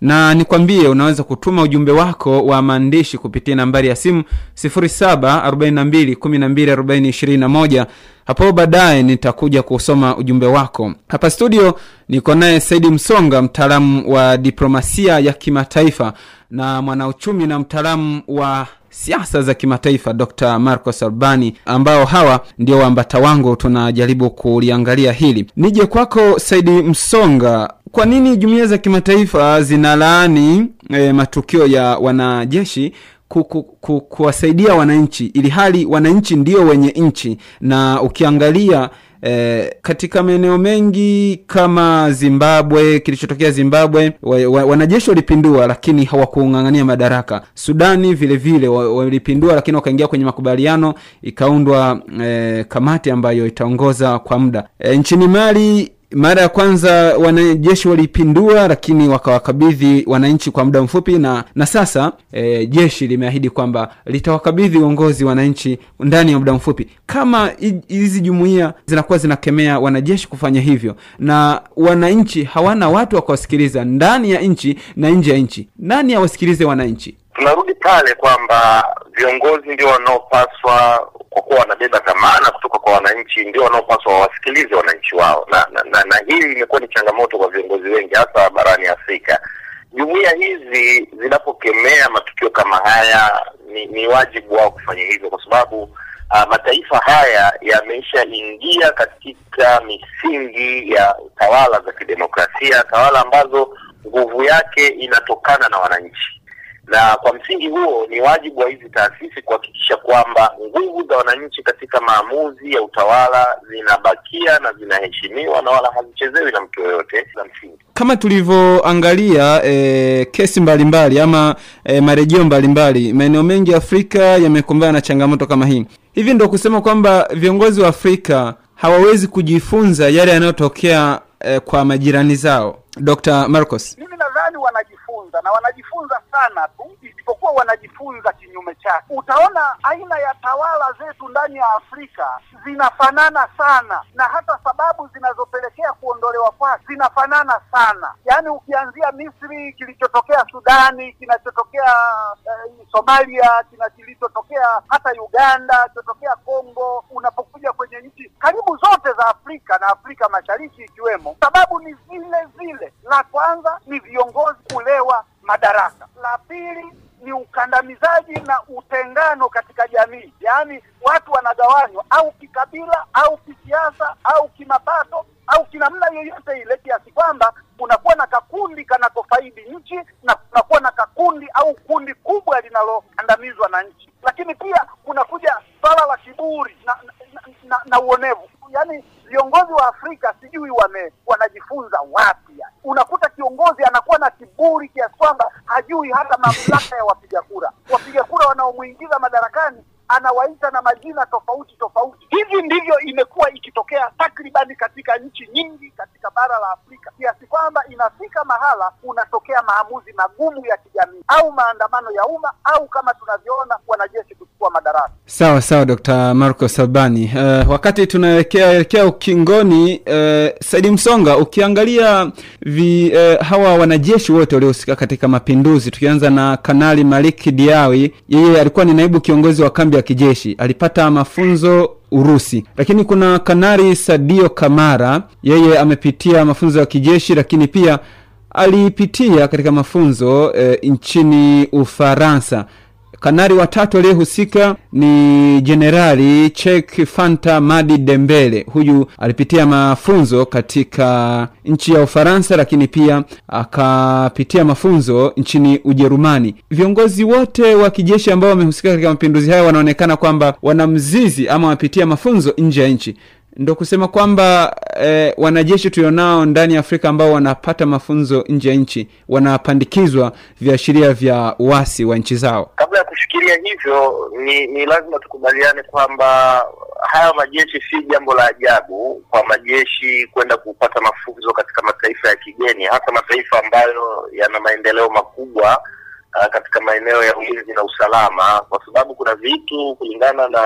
na nikwambie unaweza kutuma ujumbe wako wa maandishi kupitia nambari ya simu 0742124021 hapo baadaye nitakuja kusoma ujumbe wako. Hapa studio niko naye saidi msonga mtaalamu wa diplomasia ya kimataifa na mwanauchumi na mtaalamu wa siasa za kimataifa dr marcos albani ambao hawa ndio waambata wangu. Tunajaribu kuliangalia hili. Nije kwako saidi msonga kwa nini jumuiya za kimataifa zinalaani e, matukio ya wanajeshi ku, ku, ku, kuwasaidia wananchi ili hali wananchi ndio wenye nchi? Na ukiangalia E, katika maeneo mengi kama zimbabwe kilichotokea zimbabwe wa, wa, wanajeshi walipindua lakini hawakung'ang'ania madaraka. Sudani vile vile walipindua lakini wakaingia kwenye makubaliano ikaundwa e, kamati ambayo itaongoza kwa muda. E, nchini mali mara ya kwanza wanajeshi walipindua lakini wakawakabidhi wananchi kwa muda mfupi na na sasa e, jeshi limeahidi kwamba litawakabidhi uongozi wananchi ndani ya muda mfupi. Kama hizi jumuiya zinakuwa zinakemea wanajeshi kufanya hivyo na wananchi hawana watu wa kuwasikiliza ndani ya nchi na nje ya nchi nani awasikilize wananchi? Tunarudi pale kwamba viongozi ndio wanaopaswa kwa kuwa wanabeba dhamana kutoka kwa wananchi ndio wanaopaswa wawasikilize wananchi wao. Na na, na, na hili imekuwa ni changamoto kwa viongozi wengi hasa barani afrika. Jumuiya hizi zinapokemea matukio kama haya ni, ni wajibu wao kufanya hivyo kwa sababu uh, mataifa haya yameshaingia katika misingi ya tawala za kidemokrasia tawala ambazo nguvu yake inatokana na wananchi na kwa msingi huo ni wajibu wa hizi taasisi kuhakikisha kwamba nguvu za wananchi katika maamuzi ya utawala zinabakia na zinaheshimiwa na wala hazichezewi na mtu yoyote za msingi. Kama tulivyoangalia e, kesi mbalimbali mbali, ama e, marejeo mbalimbali maeneo mengi ya afrika yamekumbana na changamoto kama hii. Hivi ndo kusema kwamba viongozi wa afrika hawawezi kujifunza yale yanayotokea e, kwa majirani zao. Dr marcos. Mimi nadhani wanajifunza na wanajifunza sana tu isipokuwa wanajifunza kinyume chake utaona aina ya tawala zetu ndani ya afrika zinafanana sana na hata sababu zinazopelekea kuondolewa kwake zinafanana sana yaani ukianzia misri kilichotokea sudani kinachotokea eh, somalia kilichotokea hata uganda kilichotokea Kongo, unapokuja kwenye nchi karibu zote za Afrika na Afrika Mashariki ikiwemo. Sababu ni zile zile. La kwanza ni viongozi kulewa madaraka, la pili ni ukandamizaji na utengano katika jamii, yaani watu wanagawanywa au kikabila au kisiasa au kimapato au kinamna yoyote ile, kiasi kwamba kunakuwa na kakundi kanakofaidi nchi na kunakuwa na kakundi au kundi kubwa linalokandamizwa na nchi. Lakini pia kunakuja swala la kiburi na, na, na, na uonevu. Yaani viongozi wa Afrika sijui wame wanajifunza wapi. Unakuta kiongozi anakuwa na kiburi kiasi kwamba hajui hata mamlaka ya wapiga kura. Wapiga kura wanaomwingiza madarakani anawaita na majina tofauti tofauti. Hivi ndivyo imekuwa ikitokea takribani katika nchi nyingi katika bara la Afrika, kiasi kwamba inafika mahala unatokea maamuzi magumu ya kijamii au maandamano ya umma au kama tunavyoona madaraka. Sawa sawa, Dr. Marco Salbani. Uh, wakati tunaelekea elekea ukingoni, uh, Saidi Msonga, ukiangalia vi, uh, hawa wanajeshi wote waliohusika katika mapinduzi, tukianza na Kanali Maliki Diawi, yeye alikuwa ni naibu kiongozi wa kambi ya kijeshi, alipata mafunzo Urusi. Lakini kuna Kanali Sadio Kamara, yeye amepitia mafunzo ya kijeshi, lakini pia alipitia katika mafunzo e, nchini Ufaransa. Kanari watatu aliyehusika ni Jenerali Chek Fanta Madi Dembele. Huyu alipitia mafunzo katika nchi ya Ufaransa, lakini pia akapitia mafunzo nchini Ujerumani. Viongozi wote wa kijeshi ambao wamehusika katika mapinduzi hayo wanaonekana kwamba wana mzizi ama wamepitia mafunzo nje ya nchi ndo kusema kwamba eh, wanajeshi tulionao ndani ya Afrika ambao wanapata mafunzo nje ya nchi wanapandikizwa viashiria vya uasi wa nchi zao. Kabla ya kufikiria hivyo, ni ni lazima tukubaliane kwamba haya majeshi si jambo la ajabu kwa majeshi kwenda kupata mafunzo katika mataifa ya kigeni, hasa mataifa ambayo yana maendeleo makubwa uh, katika maeneo ya ulinzi na usalama, kwa sababu kuna vitu kulingana na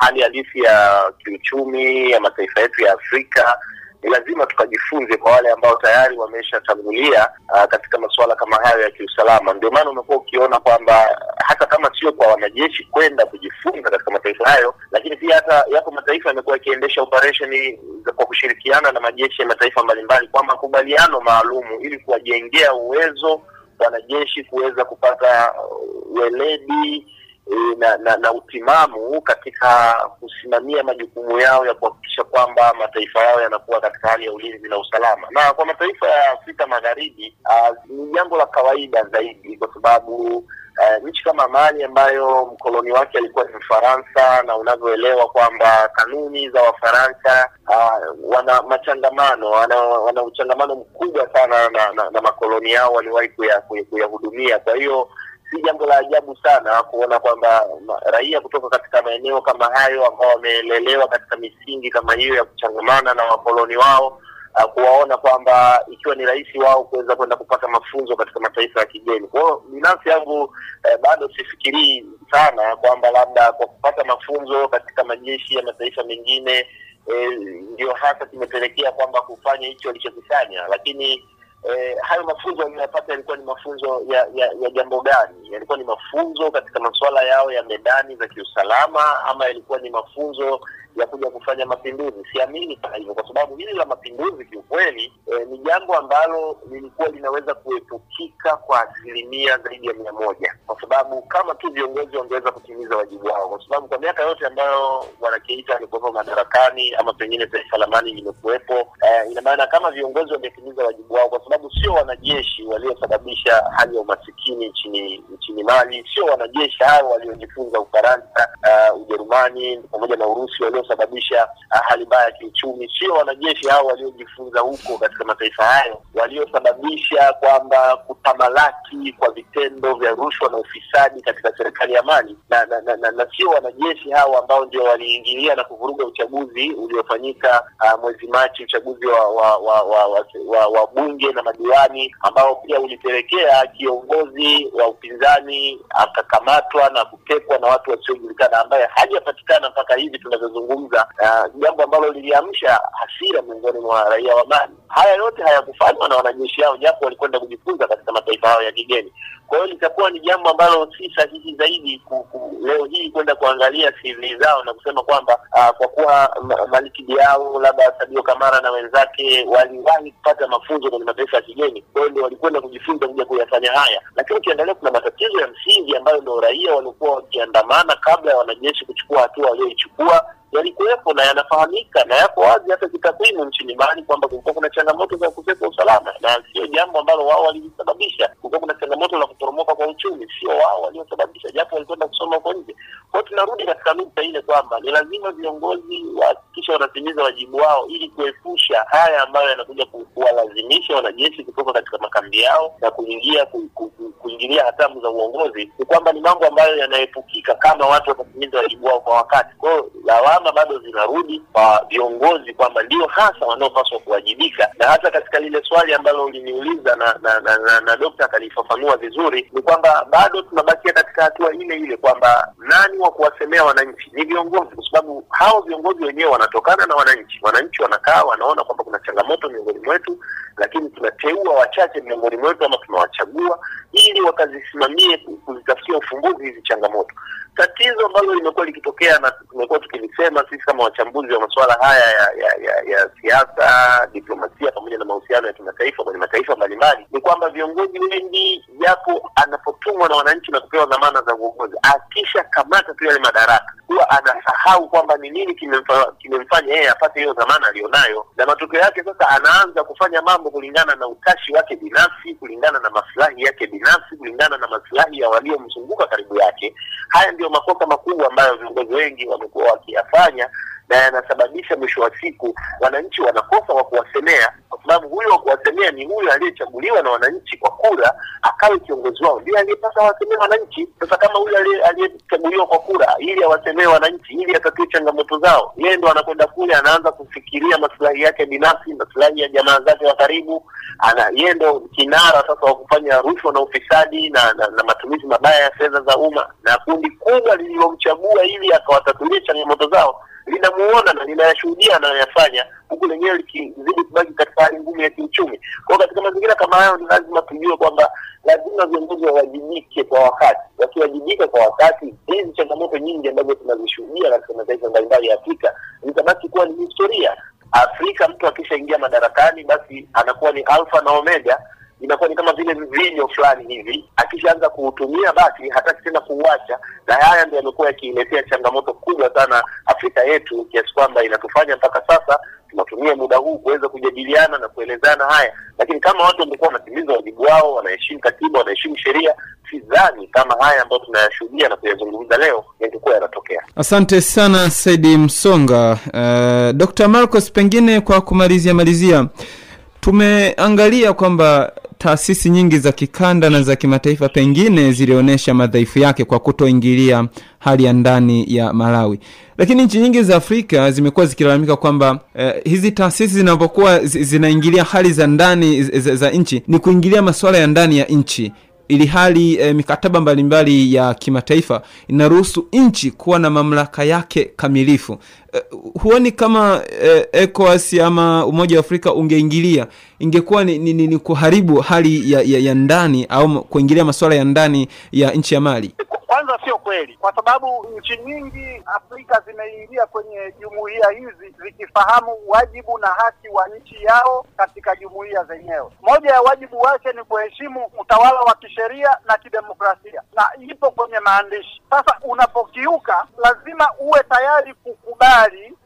hali halisi ya kiuchumi ya mataifa yetu ya Afrika ni lazima tukajifunze kwa wale ambao tayari wameshatangulia uh, katika masuala kama hayo ya kiusalama. Ndio maana umekuwa ukiona kwamba hata kama sio kwa wanajeshi kwenda kujifunza katika mataifa hayo, lakini pia hata yapo mataifa yamekuwa yakiendesha operesheni kwa kushirikiana na majeshi ya mataifa mbalimbali kwa makubaliano maalumu ili kuwajengea uwezo wanajeshi kuweza kupata weledi na, na na utimamu katika kusimamia majukumu yao ya kuhakikisha kwamba mataifa yao yanakuwa katika hali ya ulinzi na usalama. Na kwa mataifa ya Afrika Magharibi uh, ni jambo la kawaida zaidi, kwa sababu uh, nchi kama Mali ambayo mkoloni wake alikuwa ni Mfaransa, na unavyoelewa kwamba kanuni za Wafaransa uh, wana machangamano wana, wana uchangamano mkubwa sana na, na, na makoloni yao waliwahi kuyahudumia. Kwa hiyo si jambo la ajabu sana kuona kwamba raia kutoka katika maeneo kama hayo ambao wamelelewa katika misingi kama hiyo ya kuchangamana na wakoloni wao uh, kuwaona kwamba ikiwa ni rahisi wao kuweza kwenda kupata mafunzo katika mataifa ya kigeni. Kwa hiyo binafsi yangu eh, bado sifikirii sana kwamba labda kwa kupata mafunzo katika majeshi ya mataifa mengine eh, ndio hasa kimepelekea kwamba kufanya hicho walichokifanya, lakini Eh, hayo mafunzo waliyopata yalikuwa ni mafunzo ya, ya ya jambo gani? Yalikuwa ni mafunzo katika masuala yao ya medani za kiusalama, ama yalikuwa ni mafunzo ya kuja kufanya mapinduzi? Siamini kama hivyo, kwa sababu hili la mapinduzi kiukweli, eh, ni jambo ambalo lilikuwa linaweza kuepukika kwa asilimia zaidi ya mia moja, kwa sababu kama tu viongozi wangeweza kutimiza wajibu wao, kwa sababu kwa miaka yote ambayo bwana Keita alikuwepo madarakani ama pengine taifa la Mali limekuwepo, eh, ina maana kama viongozi wangetimiza wajibu wao kwa sababu sio wanajeshi waliosababisha hali ya umasikini nchini nchini Mali, sio wanajeshi hao waliojifunza Ufaransa, uh, Ujerumani pamoja na Urusi waliosababisha uh, hali mbaya ya kiuchumi, sio wanajeshi hao waliojifunza huko katika mataifa hayo. Waliosababisha kwamba kutamalaki kwa vitendo vya rushwa na ufisadi katika serikali ya Mali, na na, na, na, na sio wanajeshi hao ambao ndio waliingilia na kuvuruga uchaguzi uliofanyika uh, mwezi Machi, uchaguzi wa wa wa, wa, wa, wa, wa bunge na madiwani ambao pia ulipelekea kiongozi wa upinzani akakamatwa na kutekwa na watu wasiojulikana ambaye hajapatikana mpaka hivi tunavyozungumza, uh, jambo ambalo liliamsha hasira miongoni mwa raia wa Mali. Haya yote hayakufanywa na wanajeshi hao, japo walikwenda kujifunza katika mataifa hayo ya kigeni. Kwa hiyo litakuwa ni jambo ambalo si sahihi zaidi leo hii kwenda kuangalia CV zao na kusema kwamba uh, kwa kuwa ma, Maliki Diao labda Sadio Kamara na wenzake waliwahi kupata mafunzo kwenye mataifa ya kigeni, kwa hiyo ndio walikwenda kujifunza kuja kuyafanya haya, lakini ukiangalia kuna matatizo ya msingi ambayo ndio raia walikuwa wakiandamana kabla ya wanajeshi kuchukua hatua walioichukua yalikuwepo na yanafahamika na yako wazi hata kitakwimu nchini Mali kwamba kulikuwa kuna changamoto za ukosefu usalama, na sio jambo ambalo wao walilisababisha. Kulikuwa kuna changamoto la kuporomoka kwa uchumi, sio wao waliosababisha, japo walikwenda kusoma huko nje. Kwa hiyo tunarudi katika nukta ile kwamba ni lazima viongozi wahakikisha wanatimiza wajibu wao ili kuepusha haya ambayo yanakuja kuwalazimisha wanajeshi kutoka katika makambi yao na kuingia ku, ku, ku, kuingilia hatamu za uongozi. Ni kwamba ni mambo ambayo yanaepukika kama watu watatimiza wajibu wao kwa wakati. Kwa hiyo lawama bado zinarudi kwa viongozi kwamba ndio hasa wanaopaswa kuwajibika, na hata katika lile swali ambalo uliniuliza na na, na, na, na dokta akalifafanua vizuri, ni kwamba bado tunabakia katika hatua ile ile kwamba nani wa kuwasemea wananchi ni viongozi, kwa sababu hao viongozi wenyewe wanatokana na wananchi. Wananchi wanakaa wanaona kwamba kuna changamoto miongoni mwetu, lakini tunateua wachache miongoni mwetu ama tunawachagua ili wakazisimamie kuzitafutia ufumbuzi hizi changamoto. Tatizo ambalo limekuwa likitokea na tumekuwa tukilisema sisi kama wachambuzi wa masuala haya ya ya, ya, ya siasa, diplomasia pamoja na mahusiano ya kimataifa kwenye mataifa mbalimbali ni kwamba viongozi wengi, japo anapotumwa na wananchi na kupewa dhamana za uongozi, akisha kamata tu yale madaraka, huwa anasahau kwamba ni nini kimemfa, kimemfanya yeye apate hiyo dhamana aliyonayo, na matokeo yake sasa anaanza kufanya mambo kulingana na utashi wake binafsi, kulingana na maslahi yake binafsi, kulingana na maslahi ya waliomzunguka karibu yake. Haya ndio makosa makubwa ambayo viongozi wengi wamekuwa wakiyafanya na yanasababisha mwisho wa siku wananchi wanakosa wa kuwasemea, kwa sababu huyo wa kuwasemea ni huyo aliyechaguliwa na wananchi kwa kura akawe kiongozi wao, ndiye aliyepasa awasemee wananchi. Sasa kama huyo aliyechaguliwa kwa kura ili awasemee wananchi, ili atatue changamoto zao, yeye ndo anakwenda kule, anaanza kufikiria maslahi yake binafsi, maslahi ya jamaa zake wa karibu, ana yeye ndo kinara sasa wa kufanya rushwa na ufisadi na, na, na matumizi mabaya ya fedha za umma, na kundi kubwa alilomchagua ili akawatatulie changamoto zao linamuona na linayashuhudia anayoyafanya huku lenyewe likizidi kubaki katika hali ngumu ya kiuchumi. Kwa hiyo katika mazingira kama hayo, ni lazima tujue kwamba lazima viongozi wawajibike kwa wakati. Wakiwajibika kwa wakati, hizi changamoto nyingi ambazo tunazishuhudia katika mataifa mbalimbali ya Afrika zitabaki kuwa ni historia. Afrika, mtu akishaingia madarakani, basi anakuwa ni alfa na omega inakuwa ni kama vile mvinyo fulani hivi, akishaanza kuutumia basi hataki tena kuuacha, na haya ndio yamekuwa yakiiletea changamoto kubwa sana Afrika yetu, kiasi kwamba inatufanya mpaka sasa tunatumia muda huu kuweza kujadiliana na kuelezana haya, lakini kama watu wamekuwa wanatimiza wajibu wao, wanaheshimu katiba, wanaheshimu sheria, sidhani kama haya ambayo tunayashuhudia na kuyazungumza leo yangekuwa yanatokea. Asante sana Saidi Msonga. Uh, Dr. Marcos, pengine kwa kumalizia malizia tumeangalia kwamba taasisi nyingi za kikanda na za kimataifa pengine zilionyesha madhaifu yake kwa kutoingilia hali ya ndani ya Malawi, lakini nchi nyingi za Afrika zimekuwa zikilalamika kwamba eh, hizi taasisi zinapokuwa zinaingilia hali za ndani za, za nchi ni kuingilia masuala ya ndani ya nchi ili hali eh, mikataba mbalimbali ya kimataifa inaruhusu nchi kuwa na mamlaka yake kamilifu. E, huoni kama uh, ECOWAS ama Umoja wa Afrika ungeingilia ingekuwa ni, ni, ni, ni kuharibu hali ya, ya, ya ndani au kuingilia masuala ya ndani ya nchi ya Mali? Kwanza sio kweli, kwa sababu nchi nyingi Afrika zimeingia kwenye jumuiya hizi zikifahamu wajibu na haki wa nchi yao katika jumuiya zenyewe. Moja ya wajibu wake ni kuheshimu utawala wa kisheria na kidemokrasia, na ipo kwenye maandishi. Sasa unapokiuka, lazima uwe tayari kukubali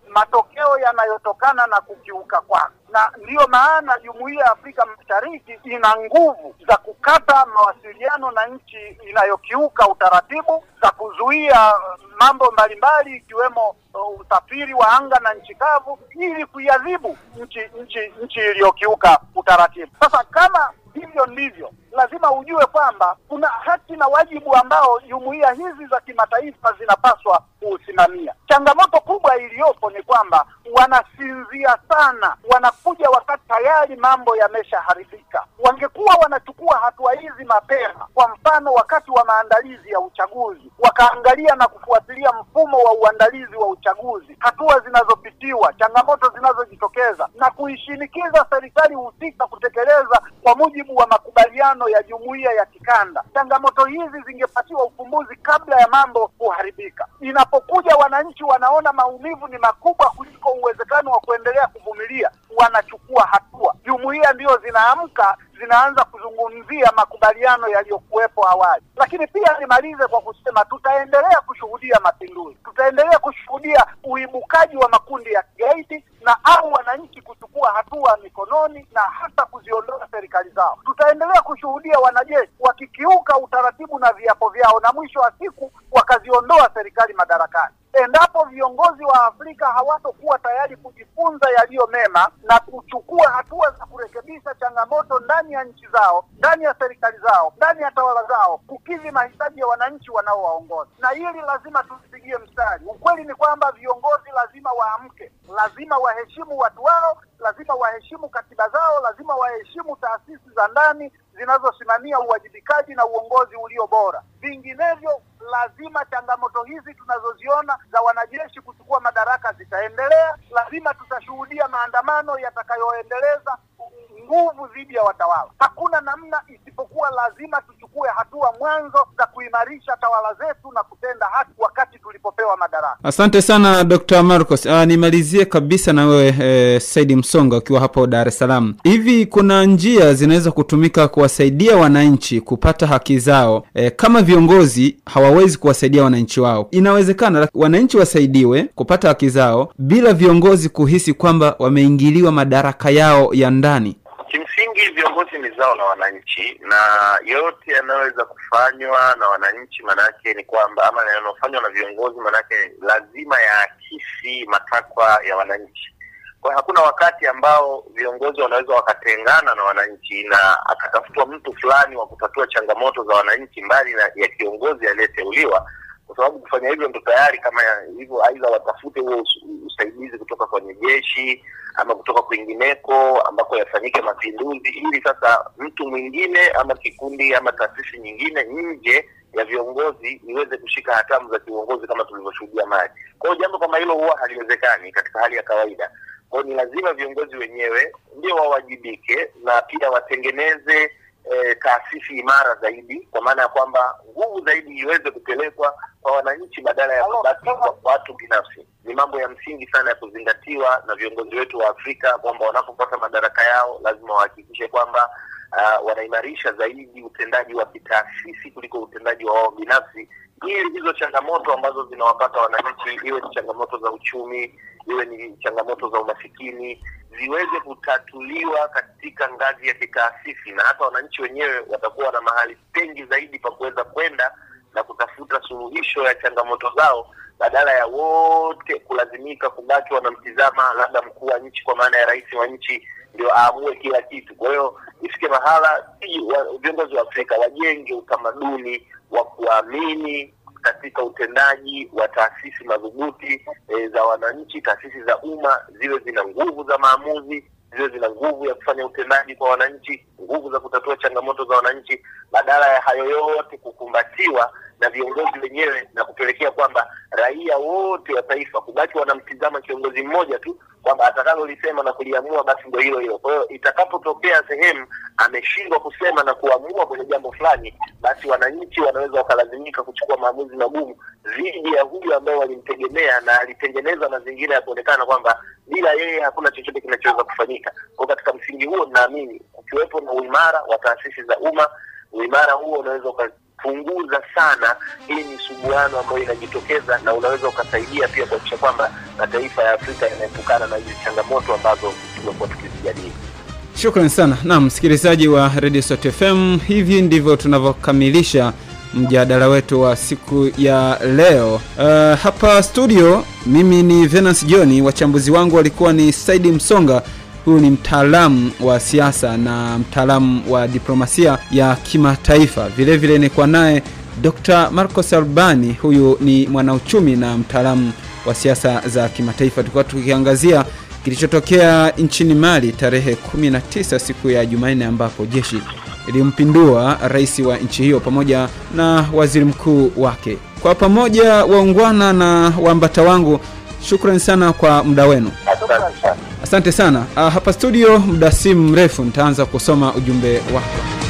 matokeo yanayotokana na kukiuka kwake, na ndiyo maana jumuiya ya Afrika Mashariki ina nguvu za kukata mawasiliano na nchi inayokiuka utaratibu, za kuzuia mambo mbalimbali ikiwemo usafiri wa anga na nchi kavu, ili kuiadhibu nchi nchi nchi iliyokiuka utaratibu. Sasa kama hivyo ndivyo, lazima ujue kwamba kuna haki na wajibu ambao jumuiya hizi za kimataifa zinapaswa kuusimamia. Changamoto kubwa iliyopo ni kwamba wanasinzia sana, wanakuja wakati tayari mambo yameshaharibika. Wangekuwa wanachukua hatua hizi mapema, kwa mfano wakati wa maandalizi ya uchaguzi, wakaangalia na kufuatilia mfumo wa uandalizi wa uchaguzi, hatua zinazopitiwa, changamoto zinazojitokeza, na kuishinikiza serikali husika kutekeleza kwa mujibu wa makubaliano makubaliano ya jumuiya ya kikanda, changamoto hizi zingepatiwa ufumbuzi kabla ya mambo kuharibika. Inapokuja wananchi wanaona maumivu ni makubwa kuliko uwezekano wa kuendelea kuvumilia, wanachukua hatua. Jumuiya ndio zinaamka zinaanza kuzungumzia makubaliano yaliyokuwepo awali. Lakini pia nimalize kwa kusema tutaendelea kushuhudia mapinduzi, tutaendelea kushuhudia uibukaji wa makundi ya kigaidi na au wananchi kuchukua hatua mikononi na hata kuziondoa serikali zao. Tutaendelea kushuhudia wanajeshi wakikiuka utaratibu na viapo vyao na mwisho wa siku wakaziondoa serikali madarakani. Endapo viongozi wa Afrika hawatokuwa tayari kujifunza yaliyo mema na kuchukua hatua za kurekebisha changamoto ndani ya nchi zao, ndani ya serikali zao, ndani ya tawala zao, kukidhi mahitaji ya wananchi wanaowaongoza, na hili lazima tulipigie mstari. Ukweli ni kwamba viongozi lazima waamke, lazima waheshimu watu wao, lazima waheshimu katiba zao, lazima waheshimu taasisi za ndani zinazosimamia uwajibikaji na uongozi ulio bora. Vinginevyo lazima changamoto hizi tunazoziona za wanajeshi kuchukua madaraka zitaendelea. Lazima tutashuhudia maandamano yatakayoendeleza nguvu dhidi ya watawala. Hakuna namna isipokuwa lazima tuchukue hatua mwanzo za kuimarisha tawala zetu na kutenda haki wakati tulipopewa madaraka. Asante sana Dr. Marcos. Aa, nimalizie kabisa na wewe eh, Saidi Msonga ukiwa hapo Dar es Salaam. Hivi kuna njia zinaweza kutumika kuwasaidia wananchi kupata haki zao eh, kama viongozi hawawezi kuwasaidia wananchi wao? Inawezekana wananchi wasaidiwe kupata haki zao bila viongozi kuhisi kwamba wameingiliwa madaraka yao ya ndani. Kimsingi viongozi ni zao la wananchi, na yote yanayoweza kufanywa na wananchi, maanake ni kwamba ama yanayofanywa na viongozi, maanake lazima yaakisi matakwa ya wananchi. Kwa hakuna wakati ambao viongozi wanaweza wakatengana na wananchi na akatafutwa mtu fulani wa kutatua changamoto za wananchi mbali na ya kiongozi aliyeteuliwa, kwa sababu kufanya hivyo ndo tayari kama hivyo, aidha watafute huo usaidizi kutoka kwenye jeshi ama kutoka kwingineko ambako yafanyike mapinduzi, ili sasa mtu mwingine ama kikundi ama taasisi nyingine nje ya viongozi iweze kushika hatamu za kiuongozi kama tulivyoshuhudia Mali. Kwa hiyo jambo kama hilo huwa haliwezekani katika hali ya kawaida. Kwa ni lazima viongozi wenyewe ndio wawajibike na pia watengeneze eh, taasisi imara zaidi, kwa maana ya kwamba nguvu zaidi iweze kupelekwa kwa wananchi badala ya kubaki kwa watu binafsi. Ni mambo ya msingi sana ya kuzingatiwa na viongozi wetu wa Afrika kwamba wanapopata madaraka yao lazima wahakikishe kwamba uh, wanaimarisha zaidi utendaji wa kitaasisi kuliko utendaji wa wao binafsi, ili hizo changamoto ambazo zinawapata wananchi, iwe ni changamoto za uchumi, iwe ni changamoto za umasikini, ziweze kutatuliwa katika ngazi ya kitaasisi, na hata wananchi wenyewe watakuwa na mahali pengi zaidi pa kuweza kwenda na kutafuta suluhisho ya changamoto zao badala ya wote kulazimika kubaki wanamtizama labda mkuu wa nchi kwa maana ya rais wa nchi ndio aamue kila kitu. Kwa hiyo ifike mahala viongozi wa Afrika wajenge utamaduni wa kuamini katika utendaji wa taasisi madhubuti e, za wananchi, taasisi za umma ziwe zina nguvu za maamuzi, ziwe zina nguvu ya kufanya utendaji kwa wananchi, nguvu za kutatua changamoto za wananchi, badala ya hayo yote kukumbatiwa na viongozi wenyewe na kupelekea kwamba raia wote wa taifa kubaki wanamtizama kiongozi mmoja tu kwamba atakalolisema na kuliamua basi ndio hilo hilo. Kwa hiyo itakapotokea sehemu ameshindwa kusema na kuamua kwenye jambo fulani, basi wananchi wanaweza wakalazimika kuchukua maamuzi magumu dhidi ya huyu ambaye walimtegemea na alitengeneza mazingira ya kuonekana kwamba bila yeye hakuna chochote kinachoweza kufanyika. Kwa katika msingi huo, naamini kukiwepo na uimara wa taasisi za umma, uimara huo unaweza ukapunguza sana hii misuguano ambayo inajitokeza na unaweza ukasaidia pia kuhakikisha kwamba mataifa ya Afrika yanaepukana na hizi changamoto ambazo tumekuwa tukizijadili. Shukran sana. Naam, msikilizaji wa Radio Sot FM, hivi ndivyo tunavyokamilisha mjadala wetu wa siku ya leo. Uh, hapa studio mimi ni Venance John, wachambuzi wangu walikuwa ni Saidi Msonga, huyu ni mtaalamu wa siasa na mtaalamu wa diplomasia ya kimataifa. Vilevile nikuwa naye Dr. Marcos Albani, huyu ni mwanauchumi na mtaalamu wa siasa za kimataifa. Tulikuwa tukiangazia kilichotokea nchini Mali tarehe 19 siku ya Jumanne, ambapo jeshi ilimpindua rais wa nchi hiyo pamoja na waziri mkuu wake. Kwa pamoja, waungwana na waambata wangu, shukrani sana kwa muda wenu. Asante sana. Asante sana. Ah, hapa studio, muda si mrefu nitaanza kusoma ujumbe wako.